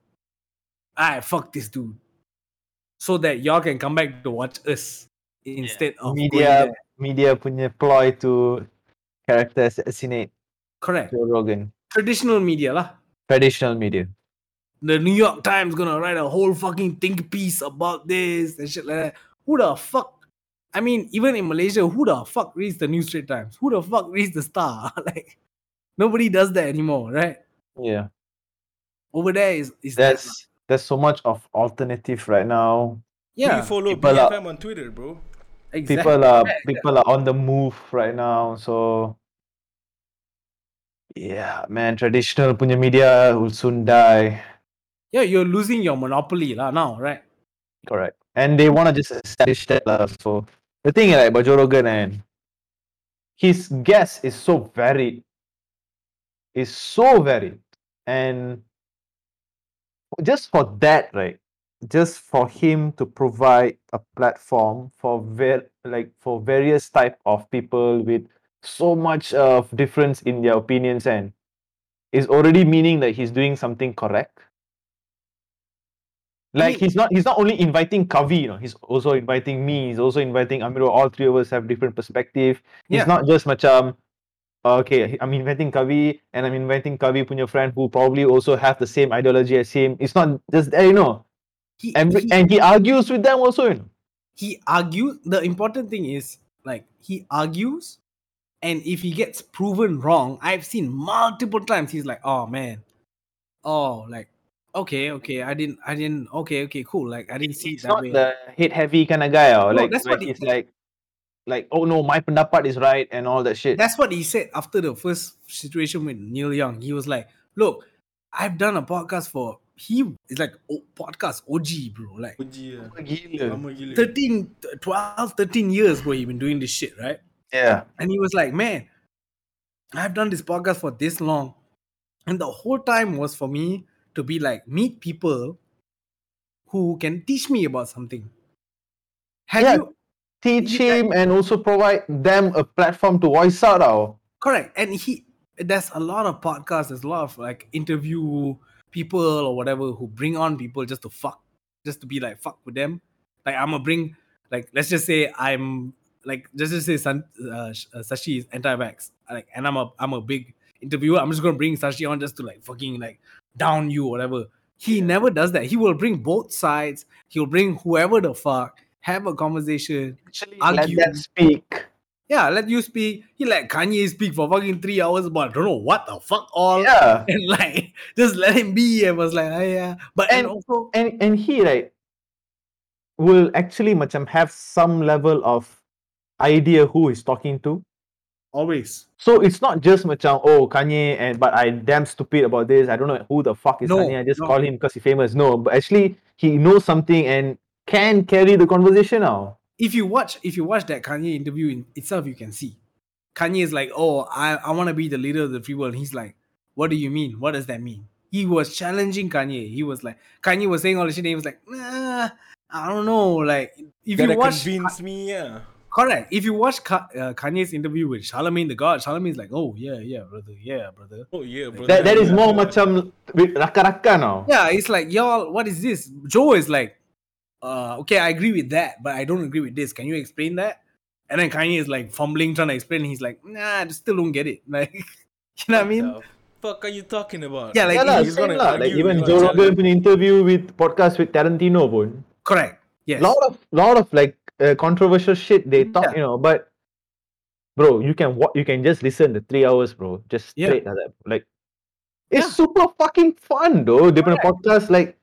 "I fuck this dude," so that y'all can come back to watch us instead of going media there. Media punya ploy to character assassinate Correct. Joe Rogan. Traditional media lah. Traditional media. The New York Times gonna write a whole fucking think piece about this and shit like that. Who the fuck? I mean, even in Malaysia, who the fuck reads the New Straits Times? Who the fuck reads the Star? like, nobody does that anymore, right? Yeah. Over there is is that- There's there's so much of alternative right now. yeah, We follow people are- BFM on Twitter, bro. Exactly. People are people are on the move right now. So yeah, man, traditional punya media will soon die. yeah, you're losing your monopoly lah now, right? Correct. And they want to just establish that. lah. So the thing is, like, about Joe Rogan and his guess is so varied. Is so varied. And just for that, right? Just for him to provide a platform for ver- like for various type of people with so much of difference in their opinions and is already meaning that he's doing something correct. Like he's not he's not only inviting Kavi, you know, he's also inviting me, he's also inviting Amiro. All three of us have different perspective. It's Yeah. not just macam okay, I'm inviting Kavi and I'm inviting Kavi punya friend who probably also have the same ideology as him. It's not just you know. He, And, he, and he argues with them also, you know. he argues. The important thing is like he argues, and if he gets proven wrong, I've seen multiple times. He's like, "Oh man, oh like, okay, okay, I didn't, I didn't, okay, okay, cool. Like I didn't see He's it that not way." the hate heavy kind of guy, or No, like that's what he- he's like like, oh no, my pendapat is right and all that shit. That's what he said after the first situation with Neil Young. He was like, "Look, I've done a podcast for he is like oh, podcast OG, bro. Like Uji lah. Gila. Lama gila. 13, 12, 13 years, bro. He been doing this shit, right? Yeah. And he was like, man, I've done this podcast for this long. And the whole time was for me to be like, meet people who can teach me about something. Have Yeah. you Teach Yeah. him and also provide them a platform to voice out. Now. correct? And he there's a lot of podcasts, there's a lot of like interview people or whatever who bring on people just to fuck, just to be like fuck with them. Like I'm gonna bring like let's just say I'm like just to say San, uh, uh, Sashi is anti-vax, like and I'm a I'm a big interviewer. I'm just gonna bring Sashi on just to like fucking like down you or whatever. He never does that. He will bring both sides. He'll bring whoever the fuck have a conversation. Actually, Argue. let them speak. Yeah, let you speak. He let Kanye speak for fucking three hours about I don't know what the fuck all. Yeah. And like just let him be. And was like, oh, yeah. But and, And- also And and he right will actually macam have some level of idea who he's talking to. always. So it's not just macam oh Kanye and but I damn stupid about this. I don't know who the fuck is No, Kanye. I just no. call him because he's famous. No, but actually he knows something and can carry the conversation now. If you watch, if you watch that Kanye interview in itself, you can see. Kanye is like, oh, I, I want to be the leader of the free world. And he's like, what do you mean? What does that mean? He was challenging Kanye. He was like, Kanye was saying all this shit. And he was like, nah, I don't know. Like, if Gotta you watch, convince me, yeah. correct. If you watch Ka- uh, Kanye's interview with Charlemagne the God, Charlemagne's like, oh yeah, yeah, brother, yeah, brother. Oh yeah, bro. That that is more macam with raka-raka now. Yeah, it's like y'all. What is this? Joe is like, uh, okay, I agree with that, but I don't agree with this. Can you explain that? And then Kanye is like fumbling, trying to explain. He's like, nah, I still don't get it. Like, you know what I mean? The fuck are you talking about? Yeah, like Yeah lah, he's gonna lah. Like argue, even Joe Rogan challenge. punya interview with podcast with Tarantino pun. Correct. Yes. lot of lot of like uh, controversial shit they talk, Yeah. you know, but bro, you can wa- you can just listen the three hours, bro. Just Yeah. straight like that. Like it's Yeah. super fucking fun, though. Different podcast, like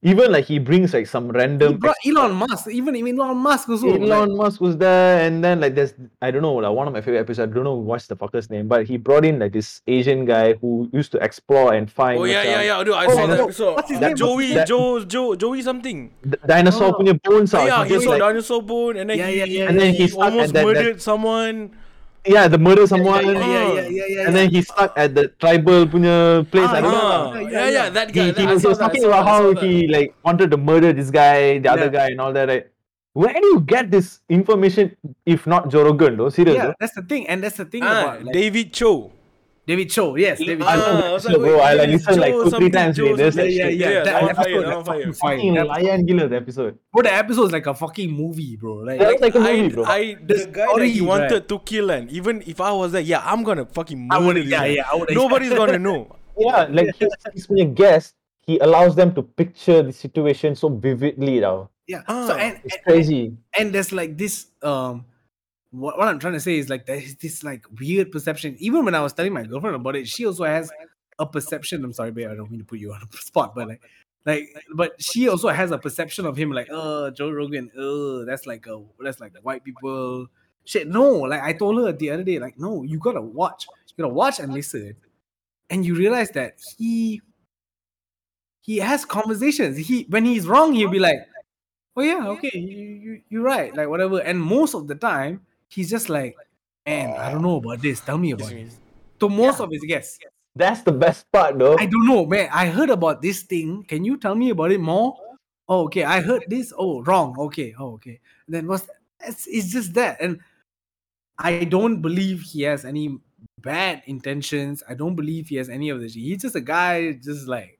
even like he brings like some He random brought Elon Musk, even even Elon Musk also. like- Elon Musk was there, and then like there's I don't know like one of my favorite episodes. I don't know what's the fucker's name, but he brought in like this Asian guy who used to explore and find. Oh yeah, yeah, yeah. Dude, I Oh, saw that no. episode. What's his That name? Joey, That- Joe, Joe, Joey something. d- Dinosaur Oh. punya bones out. yeah, He he saw like, dinosaur bone, and then Yeah, he, yeah, yeah, And then he he stuck almost at that- that- murdered someone. Yeah, the murder someone. yeah, yeah, yeah, yeah, yeah, And then he stuck at the tribal punya place. Ah, I don't know. Ah, yeah, yeah, yeah, yeah, yeah. that He, guy. he that- I was that, talking about how that. he like wanted to murder this guy, the other Yeah. guy, and all that. Like, where do you get this information if not Joe Rogan? Though, serious. Yeah, though? that's the thing, and that's the thing Ah, about like, David Cho. David Choe. Yes, David I Cho. know I was episode, bro. wait, I, like, this listened, like, two, three times, Joe wait, there's, yeah, yeah, Yeah, that that episode, fire, like, that fire. fucking fire. Fucking That- lion gila episode. Bro, the episode is like a fucking movie, bro. Like, Yeah, it's like a movie, bro. I, The the guy that he wanted right. to kill, and even if I was there, yeah, I'm gonna fucking I murder would, this yeah, yeah, I would. Nobody's gonna know. Yeah, like his, his punya guest, he allows them to picture the situation so vividly now. Yeah. Ah, so and, It's and crazy. and there's like this um what, what I'm trying to say is like there's this like weird perception. Even when I was telling my girlfriend about it, she also has a perception. I'm sorry, babe, I don't mean to put you on the spot, but like like but she also has a perception of him like, uh Joe Rogan, uh that's like a that's like the white people shit. No, like I told her the other day, like, no, you gotta watch, you gotta watch and listen. And you realize that he he has conversations. He when he's wrong, he'll be like, Oh yeah, okay, you, you you're right, like whatever. And most of the time, he's just like, man, I don't know about this. Tell me about it. To most of his guests, That's the best part, though. I don't know, man. I heard about this thing. Can you tell me about it more? Oh, okay. I heard this. Oh, wrong. Okay. Oh, okay. Then what's it's, it's just that, and I don't believe he has any bad intentions. I don't believe he has any of this. He's just a guy, just like,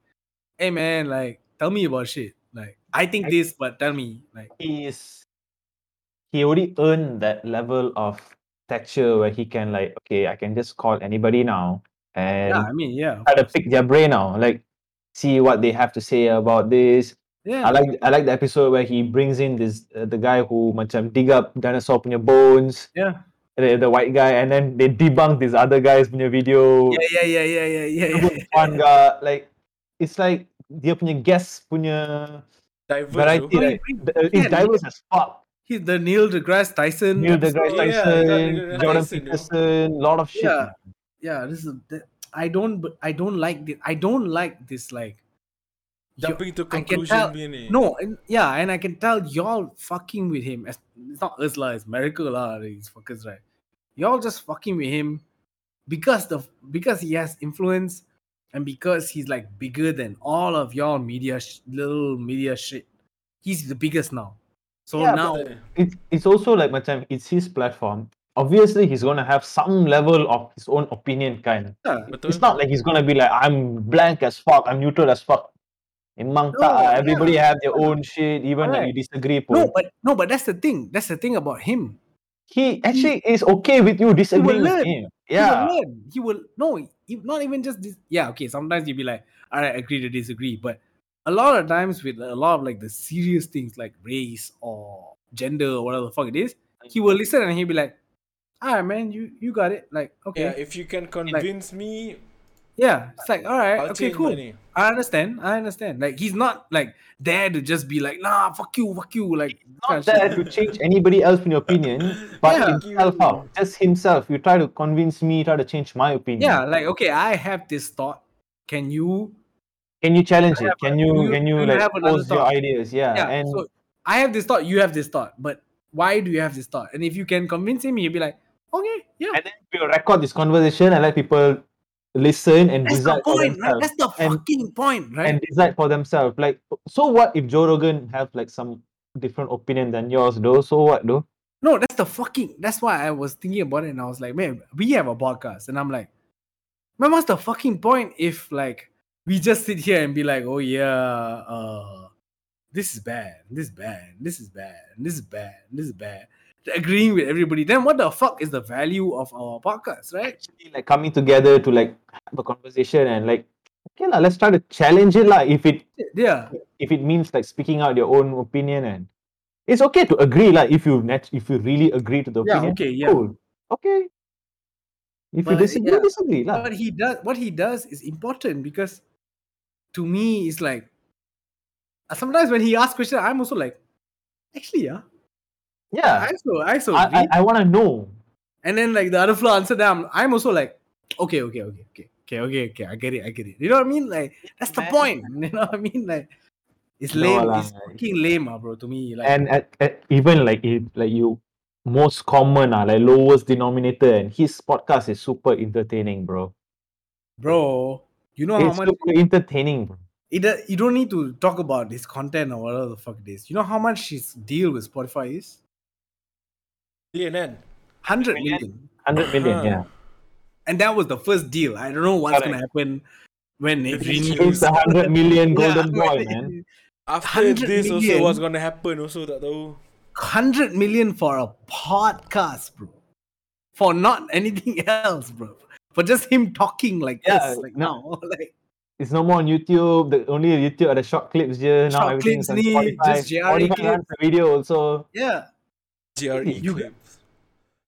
hey man, like tell me about shit. Like I think I- this, but tell me, like. he is he already earned that level of stature where he can like okay i can just call anybody now and Yeah, I mean, yeah, try to pick their brain now like see what they have to say about this yeah. i like i like the episode where he brings in this uh, the guy who macam dig up dinosaur punya bones Yeah. the, the white guy and then they debunk this other guy's punya video Yeah, yeah, yeah, yeah, yeah, yeah, yeah. fun guy like it's like dia punya guest punya Diverse, variety though. like it's Yeah. diverse as fuck He's the Neil deGrasse Tyson. Neil deGrasse Yeah, Tyson, Neil Jordan Tyson, though. Peterson, lot of shit. Yeah, yeah. This is. The, I don't. I don't like this. I don't like this. Like. Jumping to conclusion tell- No, and, yeah, and I can tell y'all fucking with him. It's not us lah. It's America lah. These fuckers, right? Y'all just fucking with him because the because he has influence and because he's like bigger than all of y'all media sh- little media shit. He's the biggest now. So Yeah, now, It's it's also like macam it's his platform. Obviously, he's gonna have some level of his own opinion, kind. yeah, Betul. It's not like he's gonna be like I'm blank as fuck, I'm neutral as fuck. Memang No, tak. ah. yeah. Everybody have their own shit, even if you disagree. no, but no, but that's the thing. That's the thing about him. he actually is okay with you disagreeing with learn. him. He will Yeah, learn. He will no, not even just this. Yeah, okay. Sometimes you'll be like, all right, agree to disagree. But a lot of times with a lot of like the serious things like race or gender or whatever the fuck it is, he will listen and he'll be like, all right, man, you you got it. Like, okay, Yeah, okay. if you can convince me, Yeah. It's like, all right, I'll okay, cool. my name. I understand. I understand. Like he's not like there to just be like, nah, fuck you, fuck you. Like not kind of shit. there to change anybody else in your opinion, but Yeah. himself out. Just himself. You try to convince me, try to change my opinion. Yeah, like okay, I have this thought. Can you Can you challenge it? Can you you- can you you like pose your ideas? Yeah. yeah, and so I have this thought, you have this thought, but why do you have this thought? And if you can convince him, he'll be like, okay, yeah. and then we'll record this conversation and let people listen and That's the decide for point, right? themselves. That's the And- fucking point, right? And decide for themselves. Like, so what if Joe Rogan have like some different opinion than yours, though? So what, though? no, that's the fucking. That's why I was thinking about it, and I was like, man, we have a podcast, and I'm like, man, what's the fucking point if like we just sit here and be like, oh yeah, uh, this is bad, this is bad, this is bad, this is bad, this is bad, agreeing with everybody. Then what the fuck is the value of our podcast, right? Actually, like coming together to like have a conversation and like, okay, lah, let's try to challenge it, lah. If it Yeah, if it means like speaking out your own opinion and it's okay to agree, like if you net if you really agree to the Yeah, opinion. okay, yeah. Cool. Okay. If you disagree, yeah, disagree lah. But he does what he does is important because to me it's like uh, sometimes when he asks questions, I'm also like, actually, yeah. Yeah. I so I so I, I. I want to know. and then like the other floor answer them, I'm I'm also like, okay, okay, okay, okay, okay, okay, okay, I get it, I get it. You know what I mean? Like that's the Man. point. You know what I mean? Like it's No lame. lah. It's fucking lame, ah, bro. To me, like And at, at even like if like you most common ah, like lowest denominator and his podcast is super entertaining, bro. bro, you know how It's much super entertaining, it, do- you don't need to talk about his content or whatever the fuck it is. You know how much his deal with Spotify is? Yeah, man. Hundred Million? million. Hundred million, uh-huh. yeah. And that was the first deal. I don't know what's gonna happen when it If he renews. It's a hundred million Yeah, golden boy, when man. After 100 this, also what's gonna happen? Also, tak tahu. 100 million for a podcast, bro. For not anything else, bro. For just him talking like Yeah, this, like no. now. like It's no more on YouTube. The only YouTube are the short clips je. Now Short everything's on clips ni, Spotify. just JRE Spotify clips. video also. yeah. JRE You- clips.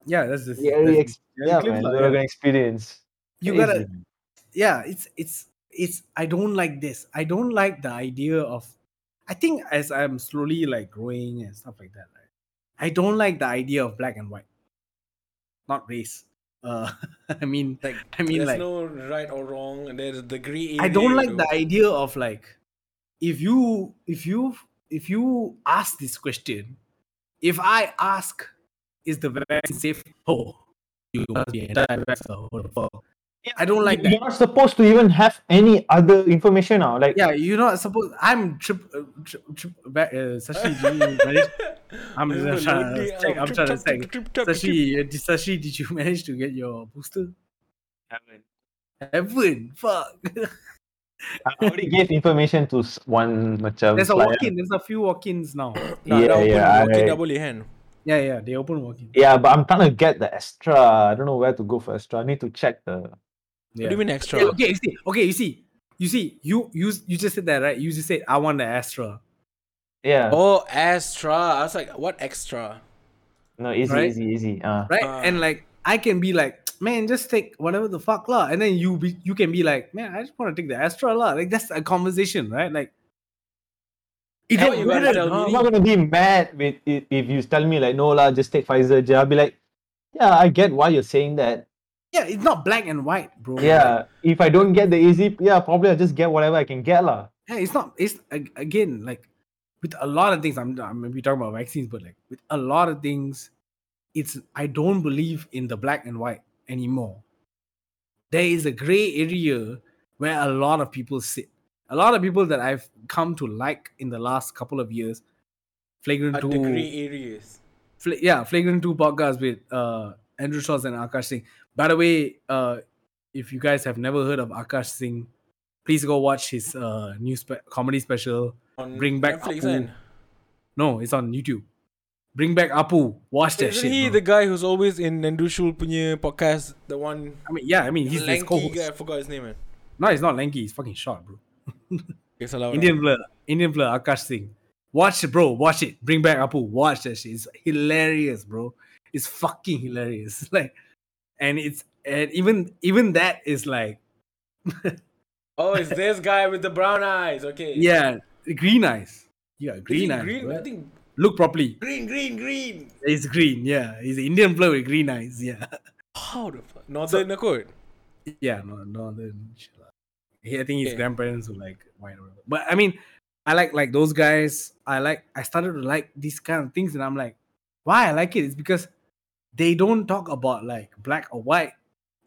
Yeah, that's the Yeah, that's ex- the yeah, clips man. lah, We're yeah. experience. You Crazy, gotta yeah, it's it's it's I don't like this. I don't like the idea of I think as I'm slowly like growing and stuff like that, right? I don't like the idea of black and white. Not race. Uh I mean Like, I mean there's like no right or wrong, there's the gray. I don't like the idea of like if you if you if you ask this question, if I ask is the vaccine safe? Oh, you must be anti-vaxxer. What the fuck? I don't like that. You're not supposed to even have any other information now. Like, Yeah, you're not supposed. I'm trip. Uh, trip, trip back, uh, Sashi, do you manage? I'm just trying to check. I'm trying to check. Sashi, uh, Sashi, did you manage to get your booster? Haven't. Fuck. I already gave information to one macam There's a walk-in. There's a few walk-ins now. Nah, Yeah, dah open, yeah, walk-in I- dah boleh kan? Yeah, yeah. They open walk-in. Yeah, but I'm trying to get the extra. I don't know where to go for extra. I need to check the. What do you mean extra? Yeah, okay, you see, okay, you see, you see, you you you just said that right? You just said I want the Astra. Yeah. Oh, extra. I was like, what extra? No, easy, Right? easy, easy. Uh, right? Ah. and like I can be like, man, just take whatever the fuck lah, and then you be you can be like, man, I just want to take the Astra lah. Like that's a conversation, right? Like it That's you gotta matter, tell dog. I'm not gonna be mad with if, if you tell me like no lah, just take Pfizer. je." I'll be like, yeah, I get why you're saying that. Yeah, it's not black and white, bro. Yeah, if I don't get the AZ, yeah, probably I'll just get whatever I can get lah. yeah, it's not. It's again like with a lot of things. I'm I'm maybe talking about vaccines, but like with a lot of things, it's I don't believe in the black and white anymore. There is a gray area where a lot of people sit. A lot of people that I've come to like in the last couple of years, flagrant At two, the gray areas. Fla- yeah, flagrant two podcast with uh Andrew Schulz and Akaash Singh. By the way, uh, if you guys have never heard of Akaash Singh, please go watch his uh new spe- comedy special. On Bring back Netflix, Apu. kan? No, it's on YouTube. Bring back Apu. Watch that Isn't shit. he bro. the guy who's always in Andrew Schulz punya podcast? The one I mean, yeah, I mean, he's lanky co-host. guy. I forgot his name, man. No, he's not lanky. He's fucking short, bro. Indian blur, Indian blur, Akaash Singh. Watch it, bro. Watch it. Bring back Apu. Watch that shit. It's hilarious, bro. It's fucking hilarious. Like, and it's and even even that is like, Oh, it's this guy with the brown eyes. Okay. yeah, green eyes. Yeah, he green eyes. green? bro. I think Look properly. green, green, green. He's green. Yeah, he's an Indian blur with green eyes. Yeah, How the fuck? Northern so, kot. yeah. No, no. The, he, I think his Okay. grandparents were like white. Or whatever. But I mean, I like like those guys. I like. I started to like these kind of things, and I'm like, why I like it is because they don't talk about like black or white.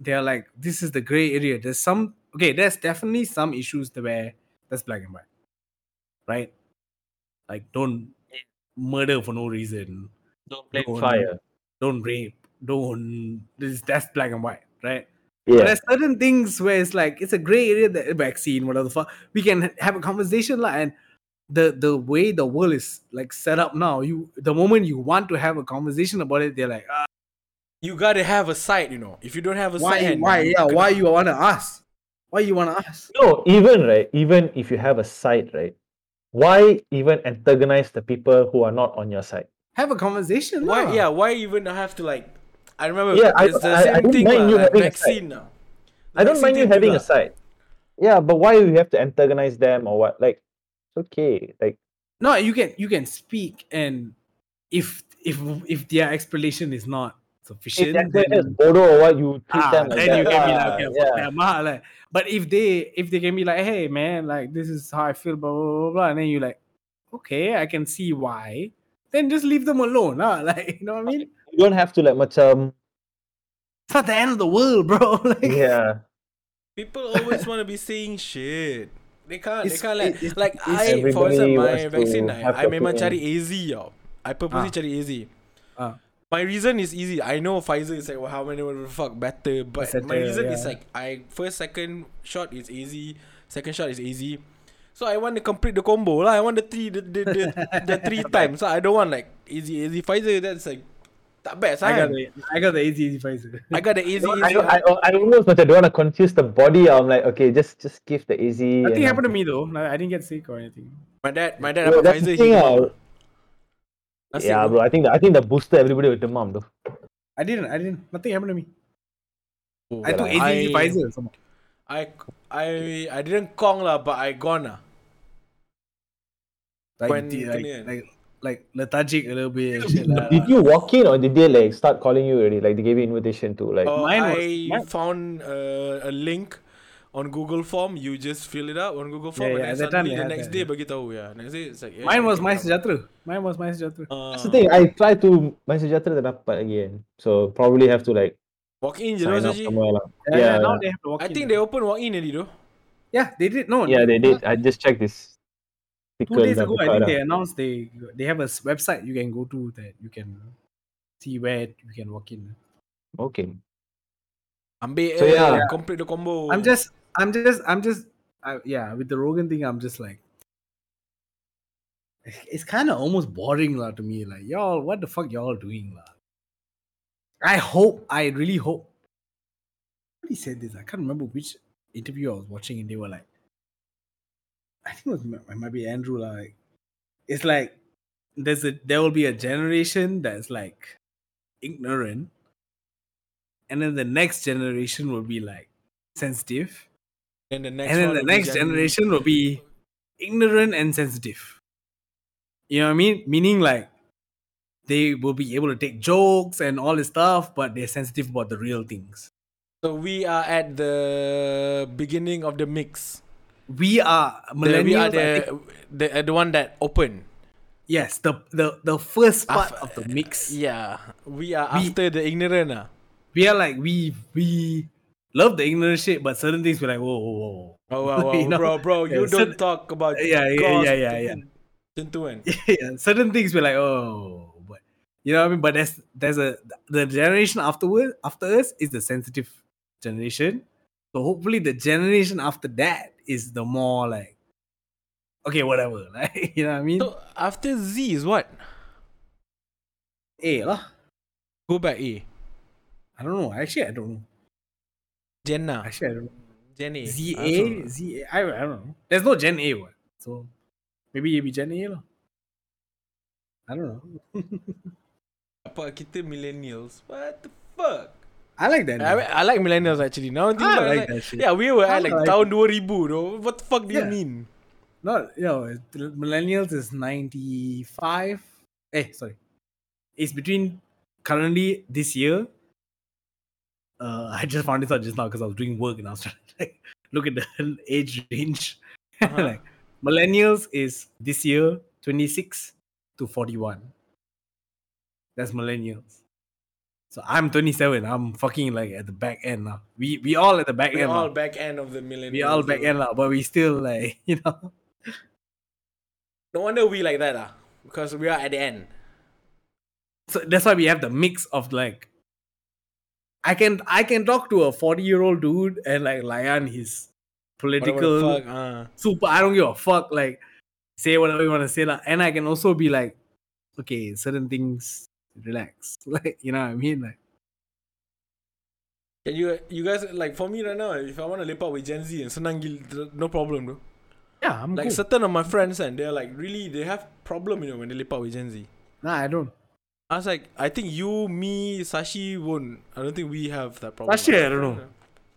They're like, this is the gray area. There's some okay. There's definitely some issues where that's black and white, right? Like don't murder for no reason. Don't play with fire. Don't rape. Don't. This that's black and white, right? Yeah. But there's certain things where it's like it's a gray area that vaccine, whatever the fuck. We can have a conversation like and the the way the world is like set up now, you the moment you want to have a conversation about it, they're like, ah, You gotta have a site, you know. If you don't have a why, site, why, you yeah, why you wanna ask? Why you wanna ask? No, even right, even if you have a side, right, why even antagonize the people who are not on your side? Have a conversation. Why? lah. Yeah. Why even have to like I remember. Yeah, I- it's the I- I same don't thing. mind lah, you like having a vaccine. lah. I don't mind you thing having a juga. side. Yeah, but why you have to antagonize them or what? Like, it's okay. Like, No, you can you can speak and if if if their explanation is not if sufficient, they're then, just Bodo or what, you treat ah, them like then that. you can be like, okay, fuck yeah. them, ah, like, but if they if they can be like, hey man, like this is how I feel, blah blah blah, blah and then you like, okay, I can see why. Then just leave them alone, ah, like you know what I mean? You don't have to like macam It's not the end of the world, bro. like, yeah. People always want to be saying shit. They can't. It's- they can't like it's- like it's- I for Everybody example my vaccine I, have I memang opinion. cari AZ tau. I purposely Ah. cari AZ. Ah. My reason is easy. I know Pfizer is like well, how many the fuck better, but Better, my reason is yeah. like I first second shot is AZ, second shot is AZ. So I want to complete the combo lah. I want the three the the, the, the three times. So I don't want like AZ AZ Pfizer. That's like tak best. I got kan? the I got the easy Pfizer. I got the AZ. No, AZ. I, I, I almost macam don't want to confuse the body. I'm like, okay, just just give the easy. Nothing happened to me though. I didn't get sick or anything. my dad, my dad that's Pfizer. the thing, he Nasib Yeah, tu. bro. I think the, I think the booster everybody with the mom though. I didn't. I didn't. Nothing happened to me. Oh, I took lah. AZ I- Pfizer. I I I didn't kong lah, but I gone lah. Like, When the- like, like, like lethargic a little bit and shit lah. Did you walk in or did they like start calling you already? Like they gave you invitation to like. Uh, Mine was- I mine- found uh, a link on Google Form. You just fill it out on Google Form, Yeah, yeah, and then suddenly they the next that, day yeah. bagi tahu. Yeah, next day it's like. yeah, Mine yeah, was my sejahtera. Mine was my sejahtera. Uh, That's the thing. I tried to my sejahtera tak dapat again. So probably have to like walk in je lah up Saji. lah. Yeah, Yeah, now yeah. they have to walk I in. think they open walk in already though. Yeah, they did. No, Yeah, they did. I just checked this. Two days ago, I think they announced they they have a website you can go to that you can see where you can walk in. Okay. Ambil So, eh, yeah. complete the combo. I'm just, I'm just, I'm just, I, yeah. With the Rogan thing, I'm just like, it's kind of almost boring lah to me. Like y'all, what the fuck y'all doing lah? I hope, I really hope. Somebody said this. I can't remember which interview I was watching, and they were like, I think it was it might be Andrew. Like, it's like there's a there will be a generation that's like ignorant, and then the next generation will be like sensitive, and the next and then the next generation will be ignorant and sensitive. You know what I mean? Meaning like they will be able to take jokes and all this stuff, but they're sensitive about the real things. So we are at the beginning of the mix. We are The, we are the the, uh, the one that open. yes, the the the first part Af- of the mix. Yeah, we are We- after the ignorant. Ah. We are like we we love the ignorant shit, but certain things we're like whoa whoa whoa. Oh wow, wow You know? bro, bro, you Yeah, don't cer- talk about Yeah, yeah, yeah, yeah, yeah. Kan. yeah, certain things we're like, oh, but you know what I mean. But there's there's a the generation afterward after us is the sensitive generation. So hopefully the generation after that is the more like, okay, whatever, like you know what I mean. So after Z is what? A lah. Go back A. I don't know. Actually, I don't know. Jenna. Actually, I don't know. Gen A. Z I also A don't know. Z A. I I don't know. There's no Gen A one. So maybe it be Gen A lah. I don't know. Apa kita millennials? What the fuck? I like that. I, name. I like millennials actually. Now I think I like like, that shit. yeah, we were I at like like tahun 2000 though. What the fuck do you mean? Not you know, millennials is ninety five. Eh, sorry, it's between currently this year. Uh, I just found this out just now because I was doing work and I was trying to like, look at the age range. Uh-huh. like millennials is this year twenty six to forty one. That's millennials. So I'm 27. I'm fucking like at the back end now. We we all at the back We're end. all now. back end of the millennials. We all back end now, but we still like you know. No wonder we like that ah. Because we are at the end. so that's why we have the mix of like I can I can talk to a 40 year old dude and like Lion his political fuck, ah. super I don't give a fuck like say whatever you want to say lah. and I can also be like okay certain things relax like you know what I mean like Can you you guys like for me right now? If I want to lepak with Gen Z and senang gila, no problem bro. yeah I'm Like cool. certain of my friends and they're like really they have problem you know when they lepak with Gen Z. nah I don't I was like, I think you, me, Sashi won't. I don't think we have that problem. Sashi, I don't know.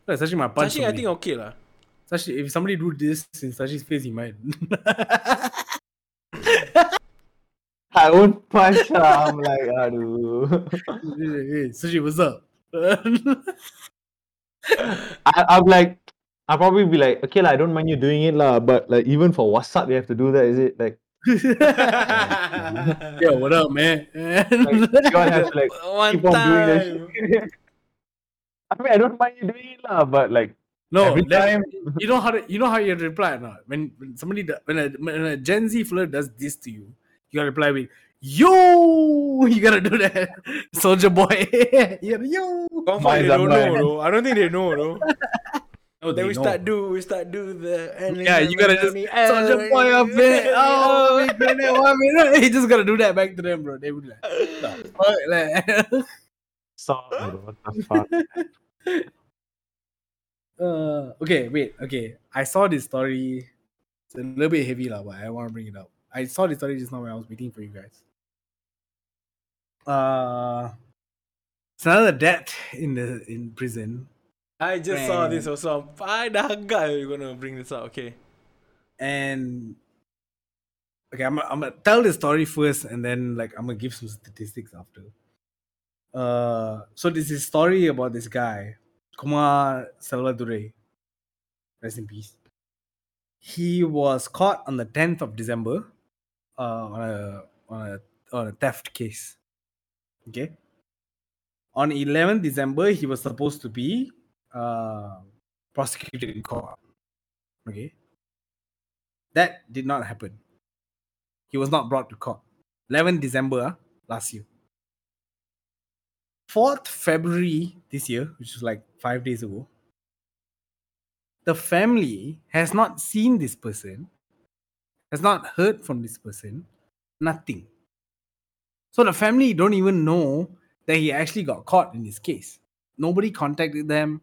That's actually my punch. Sashi, I think okay lah. Sashi, if somebody do this in Sashi's face, he might. I won't punch her. I'm like, aduh. hey, Sashi, what's up? I, I'm like, I'll probably be like, okay, lah, I don't mind you doing it, lah, but like, even for WhatsApp, you have to do that, is it? Like, Yo, what up, man? like you all have to like One keep on doing that time. I mean, I don't mind you doing it, lah, but like, no, every that- time, you know how to, you know how you reply or not? When, when somebody do- when a, when a Gen Z flirt does this to you, you gotta reply with yo. You gotta do that, soldier boy. you gotta yo. Confirm Mine's they don't know man. though. I don't think they know though. No, then we know. start do we start do the Yeah, you gotta just soldier boy up there. Oh, wait, minute, one minute. You just gotta do that back to them, bro. They would be like, "The fuck, like- so, what the fuck? Uh, okay, wait, okay. I saw this story. It's a little bit heavy, lah, but I want to bring it up. I saw this story just now when I was waiting for you guys. Uh, it's another death in the in prison, I just saw this also. I agak you're gonna bring this up. Okay. and okay, I'm I'm gonna tell the story first, and then like I'm gonna give some statistics after. Uh, so this is a story about this guy, Kumar Salvadore. Rest in peace. He was caught on the 10th of December, uh, on a on a on a theft case. Okay. On 11th December, he was supposed to be uh, prosecuted in court. Okay. That did not happen. He was not brought to court. 11th December ah, last year. 4th February this year, which is like five days ago, the family has not seen this person, has not heard from this person, nothing. So the family don't even know that he actually got caught in this case. Nobody contacted them,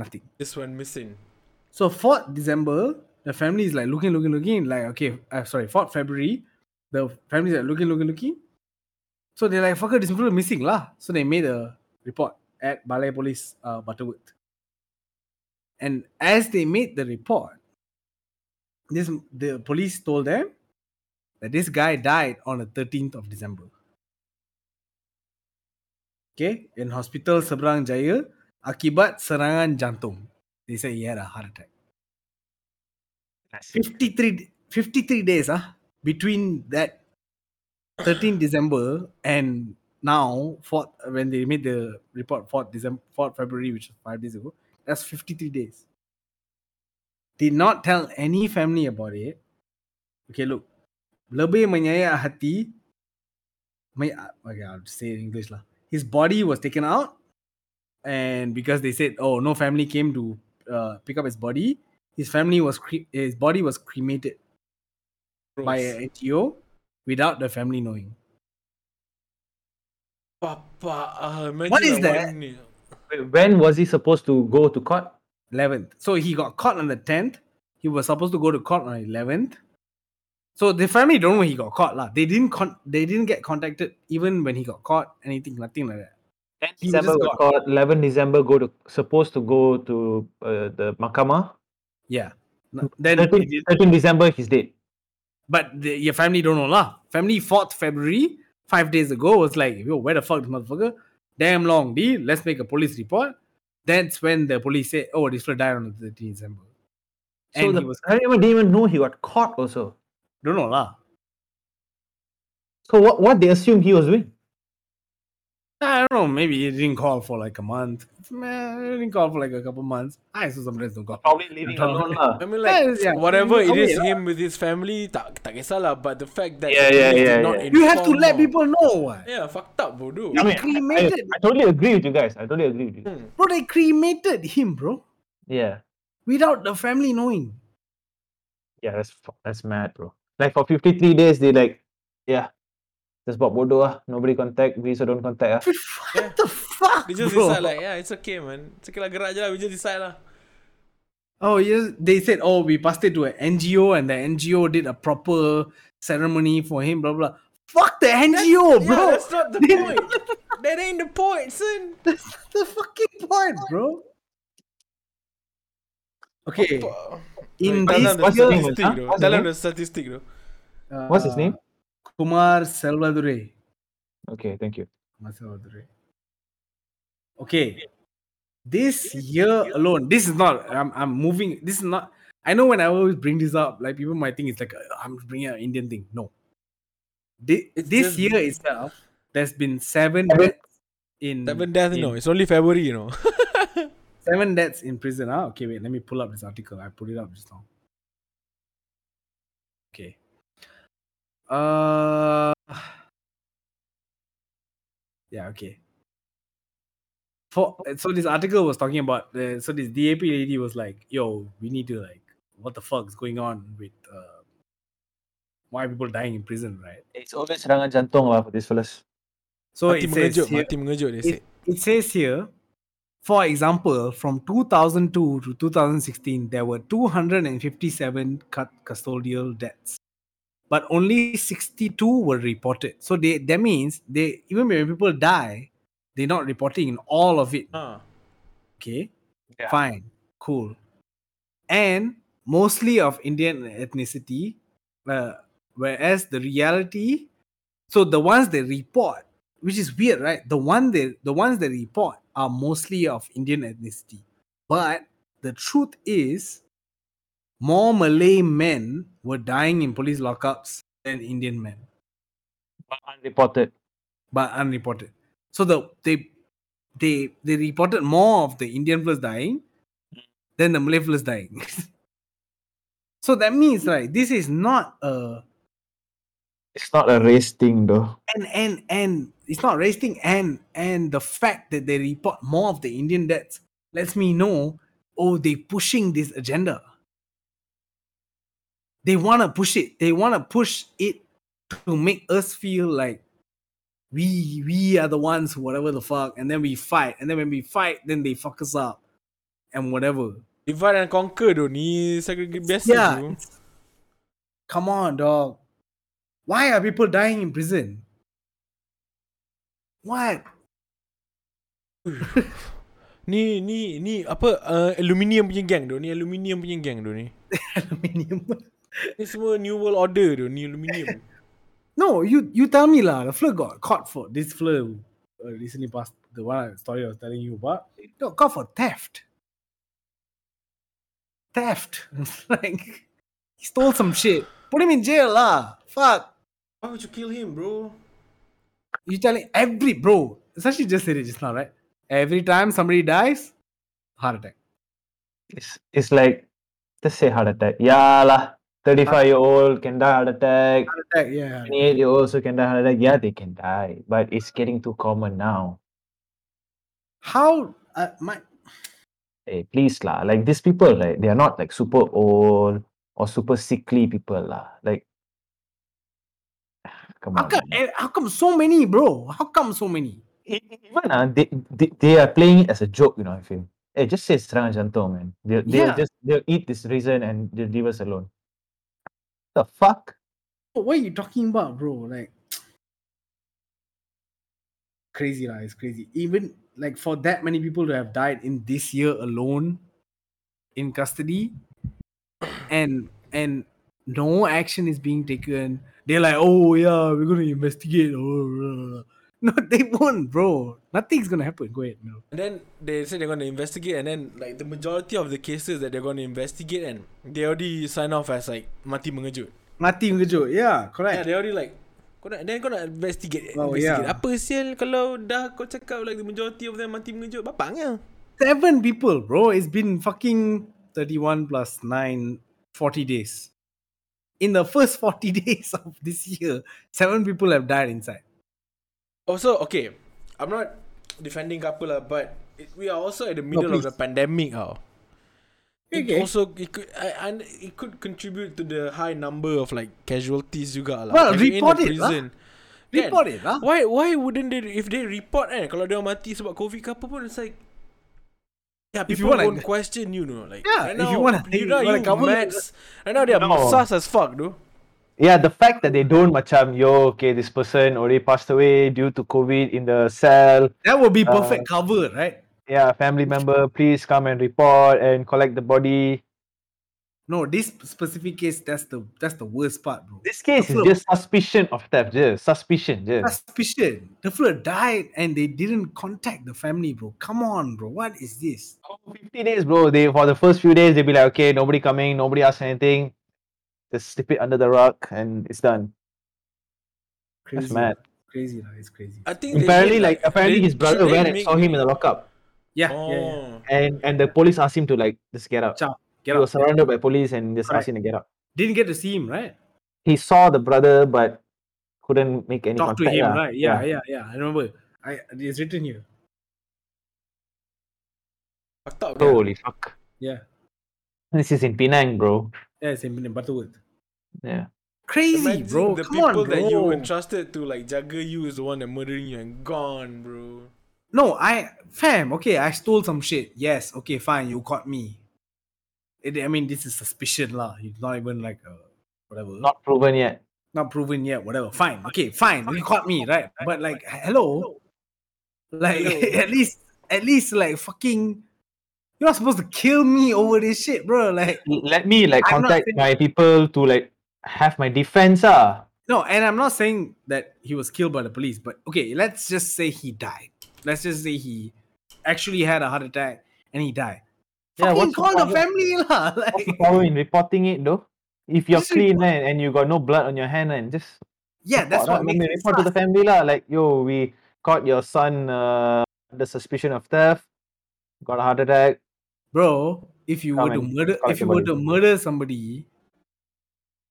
nothing. This one missing. So 4th December, the family is like looking, looking, looking, like okay, uh, sorry, 4th February, the family is like looking, looking, looking. So they're like, fucker, this people missing lah. So they made a report at Balai Police uh, Butterworth. And as they made the report, this the police told them that this guy died on the 13th of December. Okay, in hospital Seberang Jaya akibat serangan jantung. They say he had a heart attack. 53, 53 days ah, between that 13 December and now, 4th, when they made the report, 4th, December, 4th February, which is five days ago, that's 53 days. Did not tell any family about it. Okay, look. Lebih menyayat hati. Okay, I'll say in English lah. His body was taken out, and because they said, oh, no family came to uh, pick up his body, his family was cre- his body was cremated by Gross. an NGO without the family knowing. Papa, uh, What is that? one When was he supposed to go to court? 11th. So he got caught on the 10th. He was supposed to go to court on 11th. So the family don't know he got caught lah. They didn't con- they didn't get contacted even when he got caught. Anything, nothing like that. 10 He December just got caught. 11 December go to supposed to go to uh, the Mahkamah. Yeah. No- Then, 13, 13 December he's dead. but the, your family don't know lah. Family 4th February, five days ago, was like, yo, where the fuck this motherfucker? Damn long deal. Let's make a police report. That's when the police say, oh, this fellow died on the 13th December. So And the he was parent didn't even know he got caught also. don't know lah. So what, what they assume he was doing? I don't know. Maybe he didn't call for like a month. Man, he didn't call for like a couple months. I saw sometimes don't call. Probably leaving Don't alone lah. I mean, like Yeah, yeah. whatever it is, Okay is, lah. him with his family, tak tak kisahlah. But the fact that Yeah, yeah, police yeah, did not yeah. You have to let people know what. Yeah, fucked up, bro. Dude. I mean, I, cremated. I totally agree with you guys. I totally agree with you. Hmm. Bro, they cremated him, bro, Yeah. without the family knowing. Yeah, that's that's mad, bro. Like for 53 days, they like, yeah, just buat bodoh ah. Nobody contact, we so don't contact ah. What the fuck, They just bro? decide like, yeah, it's okay, man. It's okay lah, gerak je lah. We just decide lah. Oh, yes. They said, oh, we passed it to an NGO, and the NGO did a proper ceremony for him. Blah blah. Fuck the NGO, Yeah, bro. that's not the point. that ain't the point, son. That's the fucking point, bro. Okay, in Tell this the what's the name? statistic, Huh? though. What's Tell name? the statistic, though. What's his uh, name? Kumar Selvadure. Okay, thank you. Kumar Selvadure. Okay, this year alone, this is not. I'm I'm moving. This is not. I know when I always bring this up, like people might think it's like uh, I'm bringing an Indian thing. No. Thi- It's this year itself, there's been seven Seven- deaths in Seven deaths, in- no. It's only February, you know. seven deaths in prison. Ah, okay, wait. Let me pull up this article. I put it up just now. Okay. Uh. Yeah. Okay. For so this article was talking about the so this DAP lady was like, "Yo, we need to like, what the fuck is going on with uh, why are people dying in prison, right?" It's always serangan jantung lah for these fellas. So mati it says here, mati mengejut, they it, say. it says here, for example, from 2002 to 2016, there were 257 cut custodial deaths, but only 62 were reported. So they that means they even when people die, they're not reporting all of it. Ah. Okay, Yeah. fine, cool, and mostly of Indian ethnicity, uh, whereas the reality, so the ones they report, which is weird, right? The one they the ones they report are mostly of Indian ethnicity, but the truth is, more Malay men were dying in police lockups than Indian men, But unreported. but unreported. So the they they they reported more of the Indian fellas dying than the Malay fellas dying. so that means right, this is not a It's not a race thing though. and and and it's not racing and and the fact that they report more of the Indian deaths lets me know oh they pushing this agenda. They want to push it. They want to push it to make us feel like we we are the ones whatever the fuck and then we fight and then when we fight then they fuck us up and whatever. Divide and conquer tu ni segregate biasa yeah. tu. Come on, dog. Why are people dying in prison? What? Ni ni ni apa uh, aluminium punya gang tu. Ni aluminium punya gang tu ni. Aluminium. Ni semua new world order tu ni aluminium. No, you you tell me lah. The fleur got caught for this fleur uh, recently passed the one story I was telling you about. Got caught for theft. Theft. like he stole some shit. Put him in jail lah. Fuck. Why would you kill him, bro? You telling every bro. Sashi just said it just now, right? Every time somebody dies, heart attack. It's it's like just say heart attack. Yeah lah. 35 year old can die heart attack. Heart attack, yeah. 28 year old also can die heart attack. Yeah, they can die. But it's getting too common now. How uh, my Hey, please lah. Like these people, like they are not like super old or super sickly people lah. Like come how on. come how come so many, bro? How come so many? Even uh, they, they they are playing it as a joke, you know. I feel. Hey, just say serangan jantung, man. They'll, they'll Yeah. just they'll eat this reason and they'll leave us alone. The fuck? What are you talking about, bro? Like crazy lah, it's crazy. Even like for that many people to have died in this year alone in custody and and no action is being taken. They're like, oh yeah, we're gonna investigate. Oh, blah, blah, blah." No, they won't, bro. Nothing's gonna happen. Go ahead, no. And then they say they're to investigate, and then like the majority of the cases that they're to investigate, and they already sign off as like mati mengejut. Mati mengejut. Yeah, Yeah, correct. they already like kau nak, then kau nak investigate, Oh, investigate. yeah. Apa sial kalau dah kau cakap like the majority of them mati mengejut, bapaknya. Seven people, bro. It's been fucking 31 plus 9, 40 days. In the first 40 days of this year, seven people have died inside. Also, okay, I'm not defending couple lah, but it, we are also at the middle of please. the pandemic. Oh. It Okay. also it could I, and it could contribute to the high number of like casualties juga lah. Well, If in report it lah. prison. Kan? Report it lah. Why why wouldn't they if they report eh kalau dia mati sebab covid ke apa pun it's like yeah If you people wanna- won't question you know like Yeah, right if now, you wanna- you you know wanna you cover- max right now they are No. sus as fuck though yeah, the fact that they don't macam yo, okay, this person already passed away due to COVID in the cell. That would be Uh, perfect cover, right? Yeah, family member, please come and report and collect the body. No, this specific case, that's the that's the worst part, bro. This case is just suspicion of theft, just suspicion, just. Suspicion. The fella died and they didn't contact the family, bro. Come on, bro. What is this? Oh, 50 days, bro. They for the first few days they'll be like, okay, nobody coming, nobody asked anything. Just slip it under the rug and it's done. Crazy. That's mad. Crazy, lah. It's crazy. I think Apparently, made, like apparently they- his brother should they went and saw him in the lockup. Yeah, Oh. yeah, yeah. Oh. And and the police asked him to like just get out. Ciao. He Get was out. surrounded by police and just Correct. asked him to get out. Didn't get to see him, right? He saw the brother but couldn't make any Talk to contact. him, lah. right? Yeah, yeah, yeah. I remember. I it's written here. Fucked up. Holy fuck. Yeah. This is in Penang, bro. Yeah, it's in Butterworth. Yeah. Crazy, Imagine bro. the Come people on, bro. that you entrusted to like jaga you is the one that murdering you and gone, bro. No, I fam. Okay, I stole some shit. Yes. Okay, fine. You caught me. It, I mean, this is suspicion, lah. It's not even like uh, whatever. Not proven yet. not proven yet. Whatever. Fine. Okay, fine. You caught me, right? But like, hello, like Hello. at least, at least, like fucking. You're not supposed to kill me over this shit, bro. Like, Let me like I'm contact my people to like have my defense. Ah. no, and I'm not saying that he was killed by the police, but okay, let's just say he died. Let's just say he actually had a heart attack and he died. Yeah, Fucking what's the call the problem? family, lah. What's the problem in reporting it though? If you're clean report- and, and you got no blood on your hand and just yeah, that's what. Makes it report to the family lah. Like, yo, we caught your son uh, under suspicion of theft, got a heart attack. Bro. If you were to murder, collect if you were to murder somebody,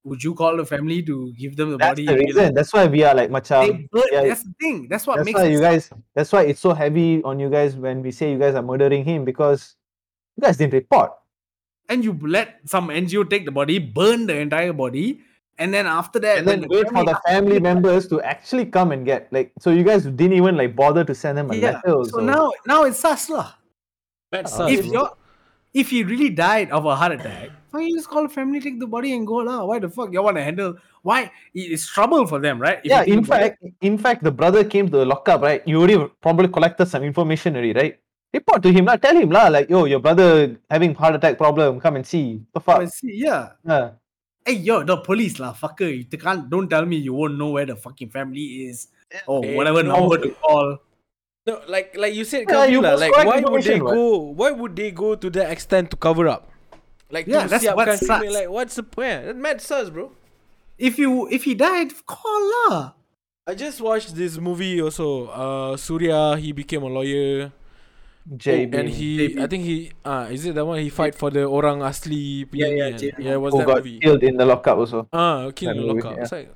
would you call the family to give them the That's body? the reason. like, That's why we are like They macam. burn- yeah, that's the thing. That's what That's makes why you guys. That's why it's so heavy on you guys when we say you guys are murdering him because you guys didn't report. and you let some NGO take the body, burn the entire body, and then after that, and when then the wait for the family members to actually come and get like so you guys didn't even like bother to send them a yeah. letter also. So now, now it's sus lah. That's Uh, sus, If bro. You're, if he really died of a heart attack, why you just call the family, take the body, and go lah? Why the fuck you want to handle? Why it's trouble for them, right? If yeah, in about it. fact, in fact, the brother came to the lockup, right? You already probably collected some information already, right? Report to him, lah. Tell him, lah, like, yo, your brother having heart attack problem. Come and see. The Come and see, yeah. Yeah. Hey yo, the police lah, fucker. You can't don't tell me you won't know where the fucking family is or Eh, whatever no. number to call. No, like like you said, Yeah, Kamila, you like why would they information, what? go? Why would they go to that extent to cover up? Like Yeah, to that's siapkan what criminal, sucks. Like what's the point? That mad sus, bro. If you if he died, call lah. I just watched this movie also. Uh, Surya he became a lawyer. JB. and he, I think he, uh, is it the one he fight for the orang asli? Yeah, punya yeah, ni kan? JB. yeah. Was who that got movie? killed in the lockup also. Ah, killed in That the movie, lockup. yeah. Like,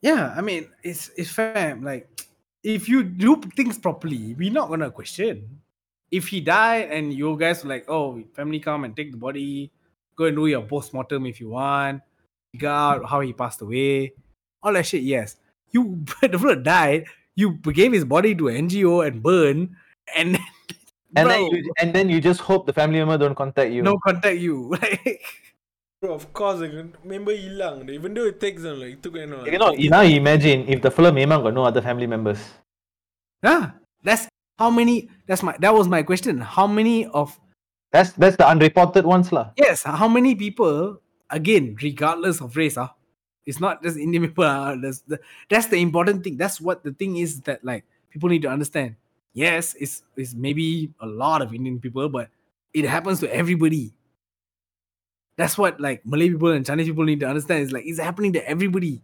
Yeah, I mean it's it's fam. Like if you do things properly, we're not gonna question. If he died and you guys were like, oh, family come and take the body, go and do your post mortem if you want, figure out how he passed away, all that shit. Yes, you the fella died. You gave his body to an NGO and burn, and And bro, then you and then you just hope the family member don't contact you. no contact you. Like, bro, of course, like, member hilang. Even though it takes them like took you know. You know, now imagine if the fella memang got no other family members. yeah, that's how many. That's my that was my question. How many of That's that's the unreported ones lah. Yes, how many people, again, regardless of race, ah, it's not just Indian people. ah, that's, the, that's the important thing. That's what the thing is that like people need to understand. Yes, it's it's maybe a lot of Indian people, but it happens to everybody. That's what like Malay people and Chinese people need to understand. Is like it's happening to everybody.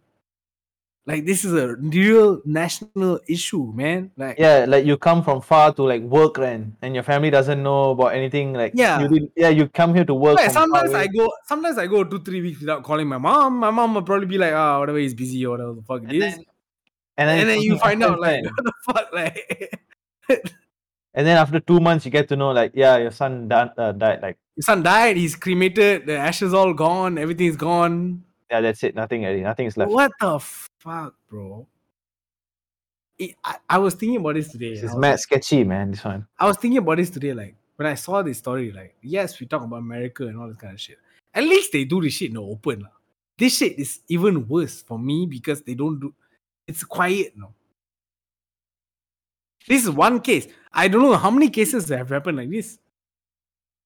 Like this is a real national issue, man. Like Yeah, like you come from far to like work and and your family doesn't know about anything. Like Yeah. you did, yeah, you come here to work. Far sometimes I go sometimes I go two, three weeks without calling my mom. My mom will probably be like, ah, whatever he's busy or whatever the fuck it and is. then, and then, and then you find out like what the fuck like and then after two months you get to know like yeah your son died, uh, died like your son died, he's cremated, the ashes all gone, everything's gone. yeah that's it nothing already nothing is left. What the fuck, bro? It- I, I was thinking about this today. This is mad like- sketchy man. This one. I was thinking about this today, like when I saw this story, like yes, we talk about America and all this kind of shit. At least they do this shit in the open. lah. this shit is even worse for me because they don't do it's quiet no. This is one case. I don't know how many cases have happened like this.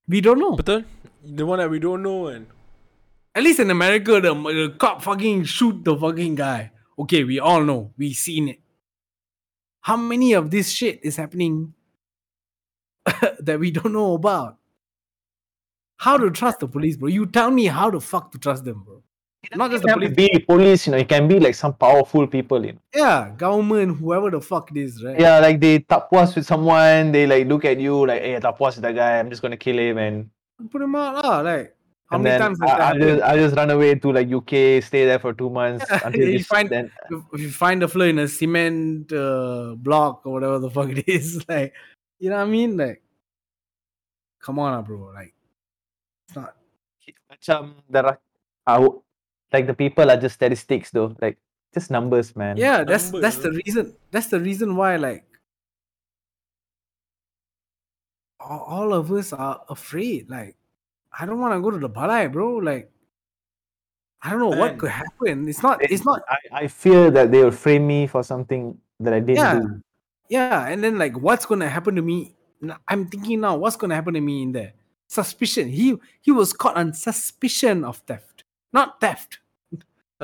We don't know. Betul? The one that we don't know and At least in America, the, the cop fucking shoot the fucking guy. Okay, we all know. We seen it. How many of this shit is happening that we don't know about? How to trust the police, bro? You tell me how the fuck to trust them, bro. Not just the police. be police, you know, it can be like some powerful people, you know. Yeah, government, whoever the fuck it is, right? Yeah, like they tapuas with someone, they like look at you like, hey, tapuas with that guy, I'm just gonna kill him and Put him out, lah. Like, how and many times has I, that I just I just run away to like UK, stay there for two months Yeah, until you find- then if, if you find a flaw in a cement uh, block or whatever the fuck it is, like, you know what I mean? Like, come on, ah, bro. Like, it's not. macam there are uh, like the people are just statistics though, like just numbers, man. Yeah, that's Numbers, that's the reason. That's the reason why, like, all, all of us are afraid. Like, I don't want to go to the balai, bro. Like, I don't know what could happen. It's not. It's not. I, I fear that they will frame me for something that I didn't Yeah. do. Yeah, and then like, what's gonna happen to me? i'm thinking now, what's gonna happen to me in there? Suspicion. He he was caught on suspicion of theft, not theft.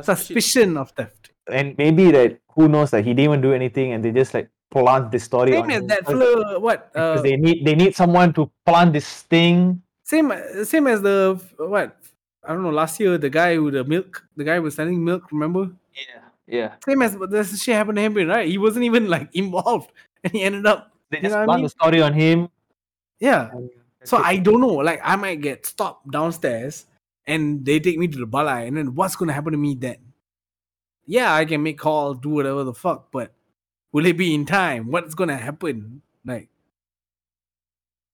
Suspicion of theft. And maybe that who knows that he didn't even do anything and they just like plant this story Same on as him that because- fella. What? because Uh, they need they need someone to plant this thing. same same as the what? I don't know. Last year, the guy with the milk, the guy was selling milk. Remember? Yeah. Yeah. Same as this shit happened to him, right? He wasn't even like involved, and he ended up. They just know what I plant mean? the story on him. Yeah. So it. I don't know. Like I might get stopped downstairs, and they take me to the balai, and then what's gonna happen to me then? Yeah, I can make calls, do whatever the fuck, but will it be in time? What's gonna happen? Like,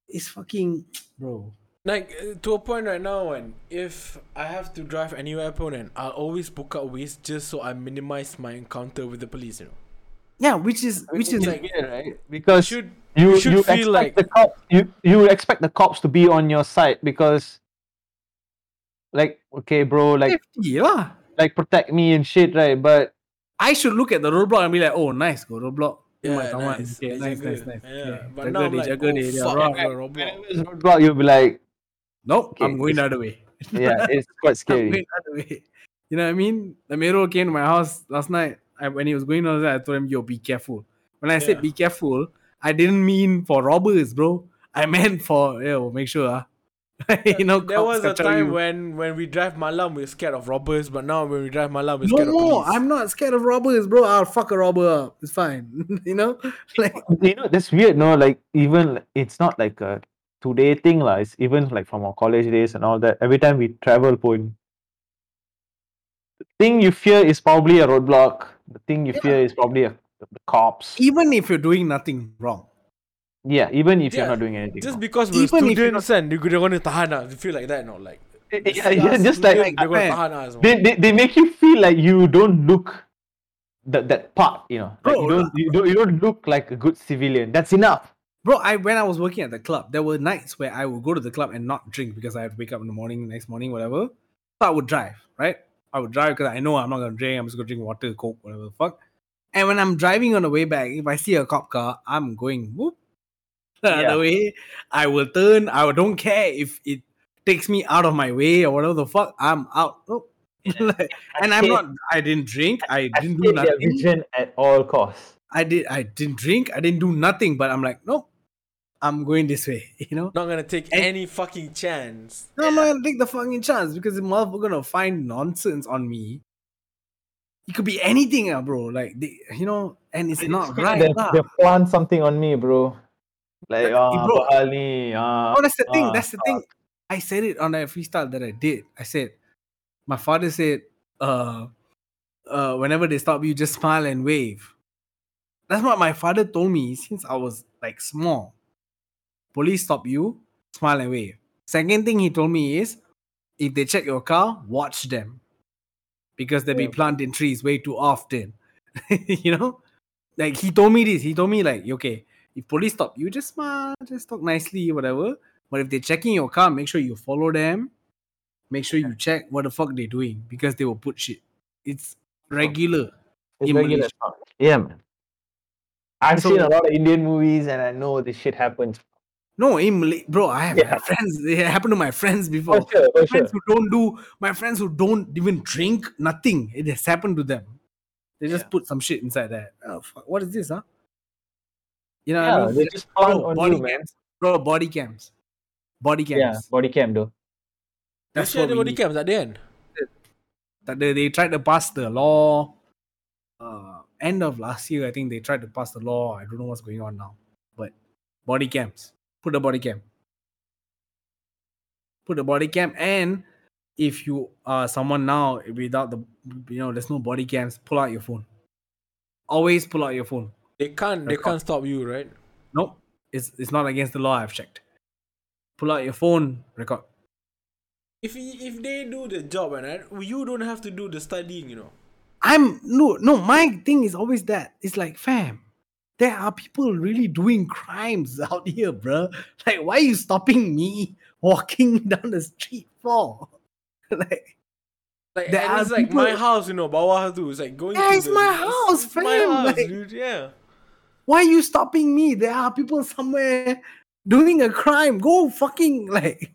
it's fucking, bro. Like uh, to a point right now, and if I have to drive anywhere, opponent, I'll always book out ways just so I minimize my encounter with the police. You know, Yeah, which is which is It's like- weird, right? you Because should you you should you feel expect like- the cop you you expect the cops to be on your side because like okay bro like safety lah. like protect me and shit right but I should look at the roadblock and be like, oh, nice, go roadblock. Oh my yeah, kawan. nice, Okay, they nice, nice, nice. Yeah, Okay, but jaga now I'm like, jaga oh dia, dia, fuck, rock. I got a robot. whenever it's roadblock you'll be like Nope, Okay, I'm going the it's- other way. yeah it's quite I'm scary going the other way. You know what I mean? The Mero came to my house last night. I, when he was going outside, I told him, yo, be careful. When I said be careful, I didn't mean for robbers, bro. I meant for, yo, make sure, ah. you know, There was a time you. when when we drive Malam, we're scared of robbers, but now when we drive Malam, we're scared of No, police. I'm not scared of robbers, bro. I'll fuck a robber up. It's fine. you know? Like, you know that's weird no like even it's not like a today thing lah. it's even like from our college days and all that every time we travel point the thing you fear is probably a roadblock the thing you fear is probably a, the cops even if you're doing nothing wrong. Yeah even if you're not doing anything Just because we're Even if you're students and they're gonna tahan us, you feel like that, no? Like eh, eh, yeah, yeah, just like they're gonna eh, man, tahan they, they, they make you feel like you don't look that that part you know like you don't you don't you don't look like a good civilian that's enough Bro, I when I was working at the club, there were nights where I would go to the club and not drink because I had to wake up in the morning, next morning, whatever. So I would drive, right? I would drive because I know I'm not gonna drink. I'm just gonna drink water, coke, whatever the fuck. And when I'm driving on the way back, if I see a cop car, I'm going whoop the Yeah. other way. I will turn. I don't care if it takes me out of my way or whatever the fuck. I'm out. Nope. Like, and I'm not. I didn't drink. I didn't do nothing. vision at all costs I did. I didn't drink. I didn't do nothing. But I'm like, no, I'm going this way. You know. Not gonna take And- any fucking chance. No, I'm not gonna take the fucking chance because the motherfucker gonna find nonsense on me. It could be anything, uh, bro. Like they, you know, and it's not right. they, they plant something on me bro like Like, ah bro- ah, Oh, that's the thing. ah, That's the thing. I said it on that freestyle that I did. I said, my father said, uh, uh, whenever they stop you, just smile and wave. That's what my father told me since I was like small. Police stop you, smile and wave. Second thing he told me is, if they check your car, watch them. Because they be planting trees way too often. you know? Like he told me this. He told me like, okay, if police stop you, just smile, just talk nicely, whatever. But if they're checking your car, make sure you follow them. make sure you check what the fuck they're doing because they will put shit. It's regular. It's regular Malaysia. Yeah, man. I've So- seen a lot of Indian movies and I know this shit happens. No, in Malay, bro, I have Yeah. friends. It happened to my friends before. For sure, for my sure. friends who don't do my friends who don't even drink nothing it has happened to them they just Yeah. put some shit inside there oh, fuck. what is this huh you know Yeah, what I mean? they just plant bro, on body you, man. cams bro body cams body cams Yeah, body cam though. that's Masih what ada body need. cams at the end. that they, they tried to pass the law uh end of last year i think they tried to pass the law i don't know what's going on now but body cams put a body cam put a body cam and if you are someone now without the you know there's no body cams pull out your phone always pull out your phone They can't. They can't stop you, right? nope it's it's not against the law i've checked pull out your phone record If if they do the job, and right, you don't have to do the studying. You know. I'm no no my thing is always that. It's like fam, there are people really doing crimes out here, bro. Like, why are you stopping me walking down the street for? like Like There and it's like my house, you know, bawah tu. It's like going. Yeah, to it's the, my house, it's my fam, house, like- dude. Yeah. Why are you stopping me? There are people somewhere doing a crime. Go fucking like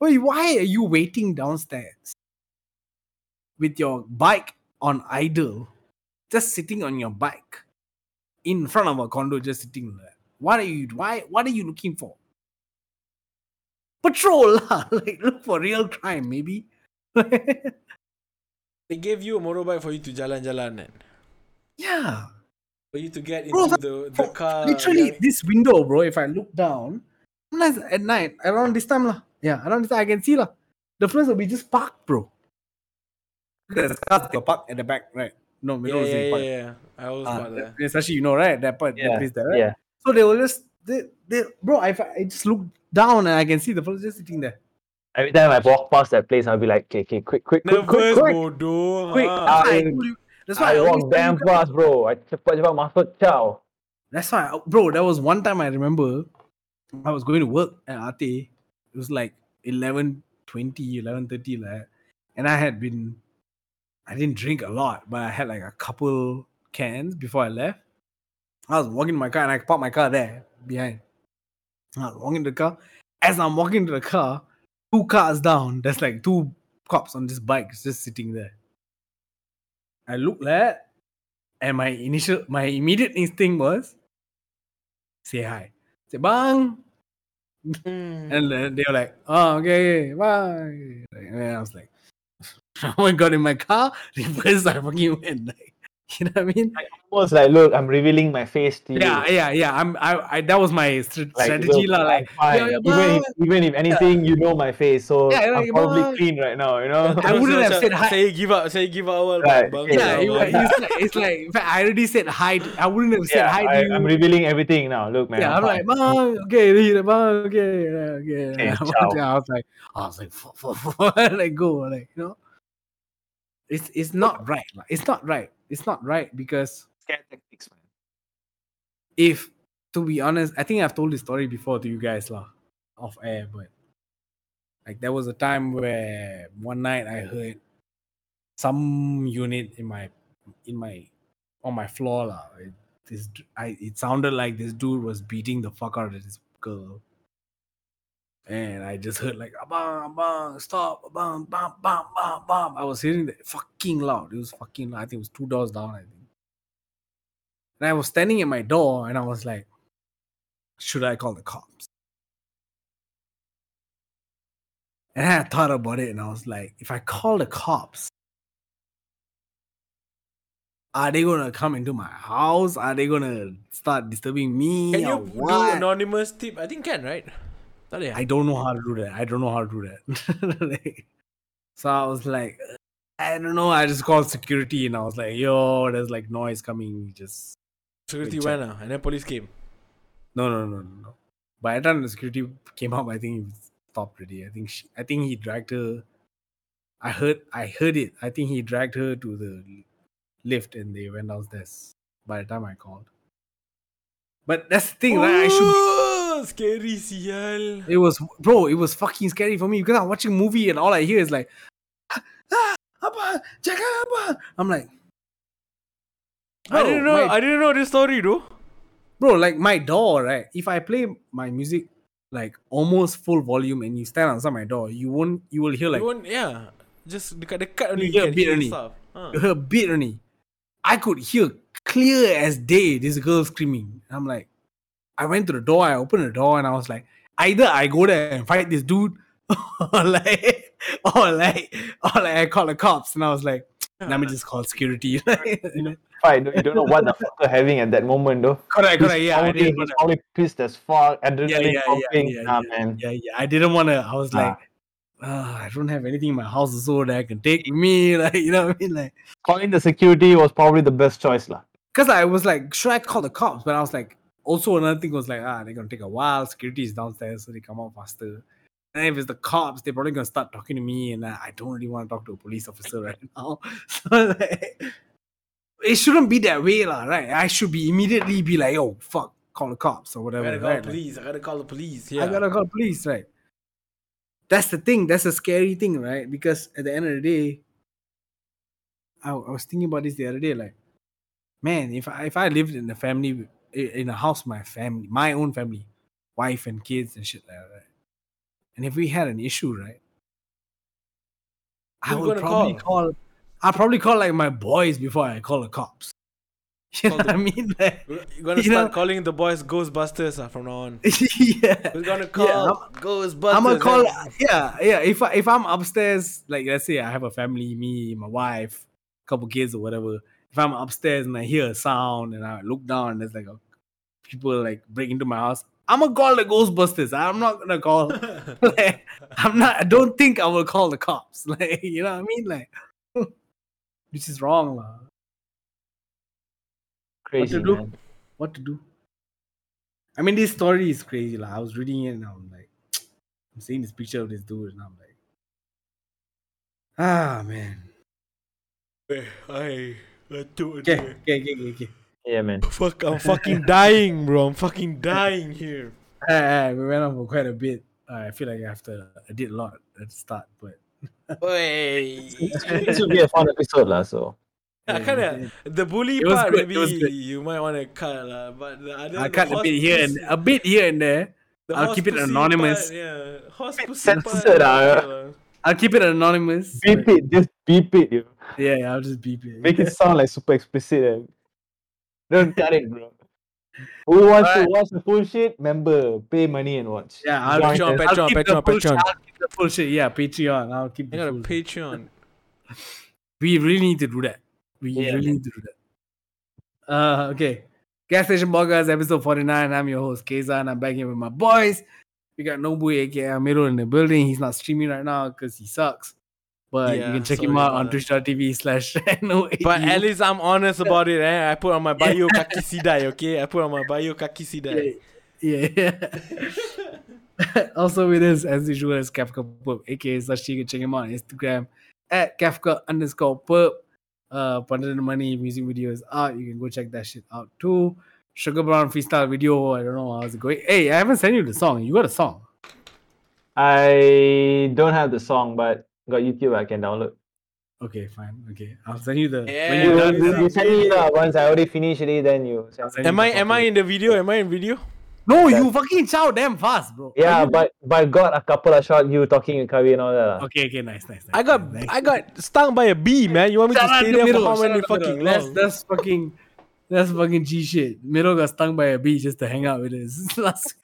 wait, why are you waiting downstairs with your bike on idle? Just sitting on your bike in front of a condo, just sitting there. What are you why what are you looking for? Patrol lah. like look for real crime, maybe. They gave you a motorbike for you to jalan-jalan, and yeah. For you to get into Bro, the the car. literally yang- this window, bro. If I look down, sometimes at night, around this time, lah. Yeah, around this time I can see lah. The friends will be just parked, bro. There's cars that are parked at the back, right? No, Yeah, middle yeah, yeah, yeah, yeah. I always Uh, park there. especially you know, right? That part, that Yeah, place there, right? yeah. So they will just, they, they, bro. I, I just look down and I can see the fellow just sitting there. Every time I walk past that place, I'll be like, okay, okay, quick, quick, quick, quick, Nervous, quick. bodoh. Quick, ha. ah. That's why I I- told you- That's why I, I walk damn fast, bro. I cepat-cepat masuk, ciao. That's why, uh, bro. There was one time I remember I was going to work at Ate. It was like 11 20, 11 30, like, and I had been, I didn't drink a lot, but I had like a couple cans before I left. I was walking my car and I parked my car there behind. I was walking to the car. As I'm walking to the car, two cars down, there's like two cops on this bike just sitting there. I looked at and my initial, my immediate instinct was say hi. Say bang. Hmm. And then they were like, oh, okay, okay, bye. And then I was like, I got in my car, reversed, I fucking went. Like, you know what I mean? Almost like, look, I'm revealing my face to you. Yeah, yeah, yeah. I'm, I, I that was my str- Like, strategy, look, lah. Like, I'm fine. yeah, yeah, even, if, even if anything, you know my face, so Yeah, I'm like, probably bye. clean right now, you know? I wouldn't have said hi. Saya give up, saya give up. Right, bang. yeah, it, it's, like, it's like, in fact, I already said hi. I wouldn't have said yeah, hi to I, you. I'm revealing everything now. Look, man. yeah, I'm fine. like, bang, okay, lead, bang, okay, yeah, okay. Okay, Yeah. I was like, I was like, fuck, fuck, fuck, like go, like you know. It's it's not right. lah. It's not right. It's not right because Scare tactics, man. if to be honest, I think I've told this story before to you guys lah, off air, but like there was a time where one night I heard some unit in my in my on my floor lah. It, this I it sounded like this dude was beating the fuck out of this girl. And I just heard like a bang bang stop bang bang bang bang bang. I was hearing that fucking loud. It was fucking loud. I think it was two doors down. I think. And I was standing at my door and I was like, should I call the cops? And I thought about it and I was like, if I call the cops, are they gonna come into my house? Are they gonna start disturbing me? Can you do anonymous tip? I think can, right? Boleh? I don't know how to do that. I don't know how to do that. Like, so I was like, I don't know. I just called security and I was like, yo, there's like noise coming. Just Security went ah, and then police came. no, no, no, no, no. By the time the security came up, I think he stopped already. I think she, I think he dragged her. I heard, I heard it. I think he dragged her to the lift and they went downstairs. By the time I called, but that's the thing, right? I should. Be, Oh, scary sial. It was, bro, it was fucking scary for me because I'm watching movie and all I hear is like, ah, apa, jaga apa. I'm like, I didn't know. my- I didn't know this story, though. bro, like my door, right? If I play my music like almost full volume and you stand outside my door, you won't, you will hear like you want, yeah, just dekat-dekat only. You hear a bit only. Huh. you hear a bit only. I could hear clear as day this girl screaming. I'm like, I went to the door, I opened the door, and I was like, either I go there and fight this dude, or like, or like, or like I call the cops, and I was like, let me just call security. you know? Right, you don't know what the fuck they're having at that moment, though. Correct, He's correct, yeah, I probably, didn't wanna, probably pissed as fuck, yeah, adrenaline yeah, yeah, pumping. yeah, nah, yeah, man. yeah, yeah. I didn't want to. I was Nah. like, "Ah, I don't have anything in my house so that I can take me, like you know what I mean, like. Calling the security was probably the best choice, lah. Because I was like, should I call the cops? But I was like, also another thing was like, ah, they're gonna take a while. Security is downstairs, so they come out faster. And if it's the cops, they're probably gonna start talking to me, and I don't really want to talk to a police officer right now. So like, it shouldn't be that way, lah, right? I should be immediately be like, oh fuck, call the cops or whatever. I gotta call right? the Like, police. I gotta call the police. Yeah. I gotta call the police, right? That's the thing. That's a scary thing, right? Because at the end of the day, I, I was thinking about this the other day. Like, man, if I if I lived in a family in a house, my family, my own family, wife and kids and shit like that, and if we had an issue, right, I Who you would probably call. I'll probably call like my boys before I call the cops. You know Call what I mean? Like, You're gonna You start know- calling the boys Ghostbusters uh, from now on. yeah. We're gonna call I'm- Ghostbusters. I'm gonna call. Yeah, yeah. If I if I'm upstairs, like let's say I have a family, me, my wife, couple kids or whatever. If I'm upstairs and I hear a sound and I look down and there's like a, people like break into my house, I'm gonna call the Ghostbusters. I'm not gonna call. like, I'm not. I don't think I will call the cops. Like you know what I mean? Like this is wrong, lah. Crazy, What do? man. What to do? I mean, this story is crazy. Like I was reading it and I'm like, I'm seeing this picture of this dude and I'm like, ah man. I, I do Okay, okay, okay, okay. okay. Yeah, man. Fuck, I'm fucking dying, bro. I'm fucking dying here. Ah, ah, we went on for quite a bit. Uh, I feel like after I did a lot at the start, but Wait. this will be a fun episode, lah. So I Yeah, kinda the bully part good, maybe you might want to cut lah, but the other I cut a bit here and a bit here and there. the I'll keep it anonymous. Part, yeah, horse pussy censored, part, ah. okay lah. I'll keep it anonymous. beep it, just beep it, you. Yeah, yeah, I'll just beep it. Make it sound like super explicit. And don't cut it, bro. Who wants to watch the full shit? Member, pay money and watch. Yeah, I'll Join Patreon, us. I'll Patreon, keep the Patreon, shit- Patreon. I'll keep the full shit. Yeah, Patreon. I'll keep I the got a full shit. Patreon. We really need to do that. We Yeah. really need to do that. Uh, okay. Gas Station Podcast, episode 49. I'm your host, Keza, and I'm back here with my boys. We got Nobu, aka Amiro, in the building. He's not streaming right now because he sucks. But you can check him out on twitch.tv slash But at least I'm honest about it, eh? I put on my bio kaki sidai, okay? I put on my bio kaki sidai. Yeah. yeah. also with us, as usual, is Kafka Purp, aka Sashi. You can check him out on Instagram at Kafka underscore Purp. Uh, Pandit and Money music video is out. You can go check that shit out too. Sugar Brown freestyle video. I don't know how's it going. Hey, I haven't sent you the song. You got a song. I don't have the song, but got YouTube I can download. Okay, fine. Okay, I'll send you the. Yeah, when You, you're Yeah, done, you, yeah. you send me lah. Once I already finish it, then you Am the I am I in the video? Am I in video? No, you fucking chow damn fast, bro. Yeah, but but got a couple of shots you talking with Kavi and all that. lah. Okay, okay, nice, nice. nice I got nice. I got stung by a bee, man. You want me to Shout out stay to there for Middle, how shout many to fucking That's long? that's fucking that's fucking G shit. Middle got stung by a bee just to hang out with us. last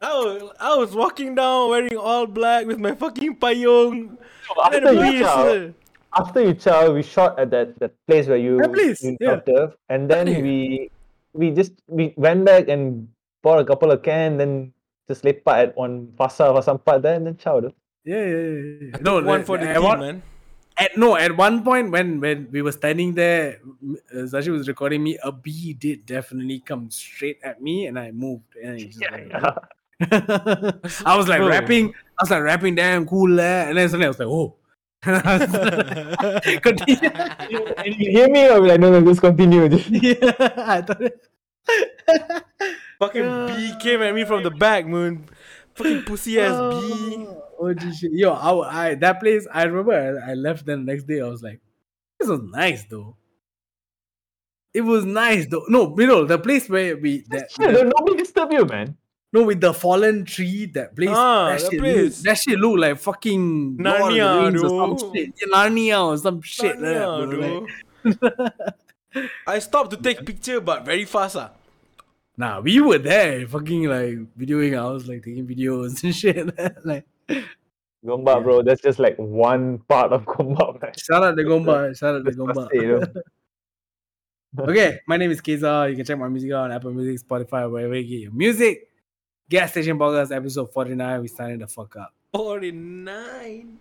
I was, I was walking down wearing all black with my fucking payong. After And a you chow, after you chow, we shot at that, that place where you That place, you yeah. observed, and then Yeah. we we just we went back and bought a couple of cans, then just lepak at one pasar or some part there, and then chow. though. Yeah, yeah, yeah. yeah. I No, one at- for the at team, one- man. At, no, at one point when when we were standing there, m- uh, Sashi was recording me. A bee did definitely come straight at me, and I moved. And it just went away. I was like Bro. rapping. I was like rapping, damn cool, eh? and then suddenly I was like, oh. Continue. and you hear me, I'll be like, no, no, just continue. Yeah, I thought. Fucking bee came at me from the back, man. Fucking pussy ass B. Oh, OG shit. Yo, I, I that place. I remember I, I left. Then the next day, I was like, "This was nice, though." It was nice, though. No, you know the place where we that Shit, don't nobody disturb you, man. no with the fallen tree. That place. Ah, that, that shit place. Look, that shit look like fucking Lord the Narnia, Rings or some shit. Yeah, Narnia or some shit. like Narnia. Like- dude. I stopped to take picture, but very fast, ah. Nah, we were there, fucking like videoing. I was like taking videos and shit. like, Gombak, bro, that's just like one part of Gombak, man. shout out to Gombak. Shout out to That's Gombak. you know. okay, my name is Keza. You can check my music out on Apple Music, Spotify, wherever you get your music. Gas Station Podcast, episode 49. We signing the fuck up. 49.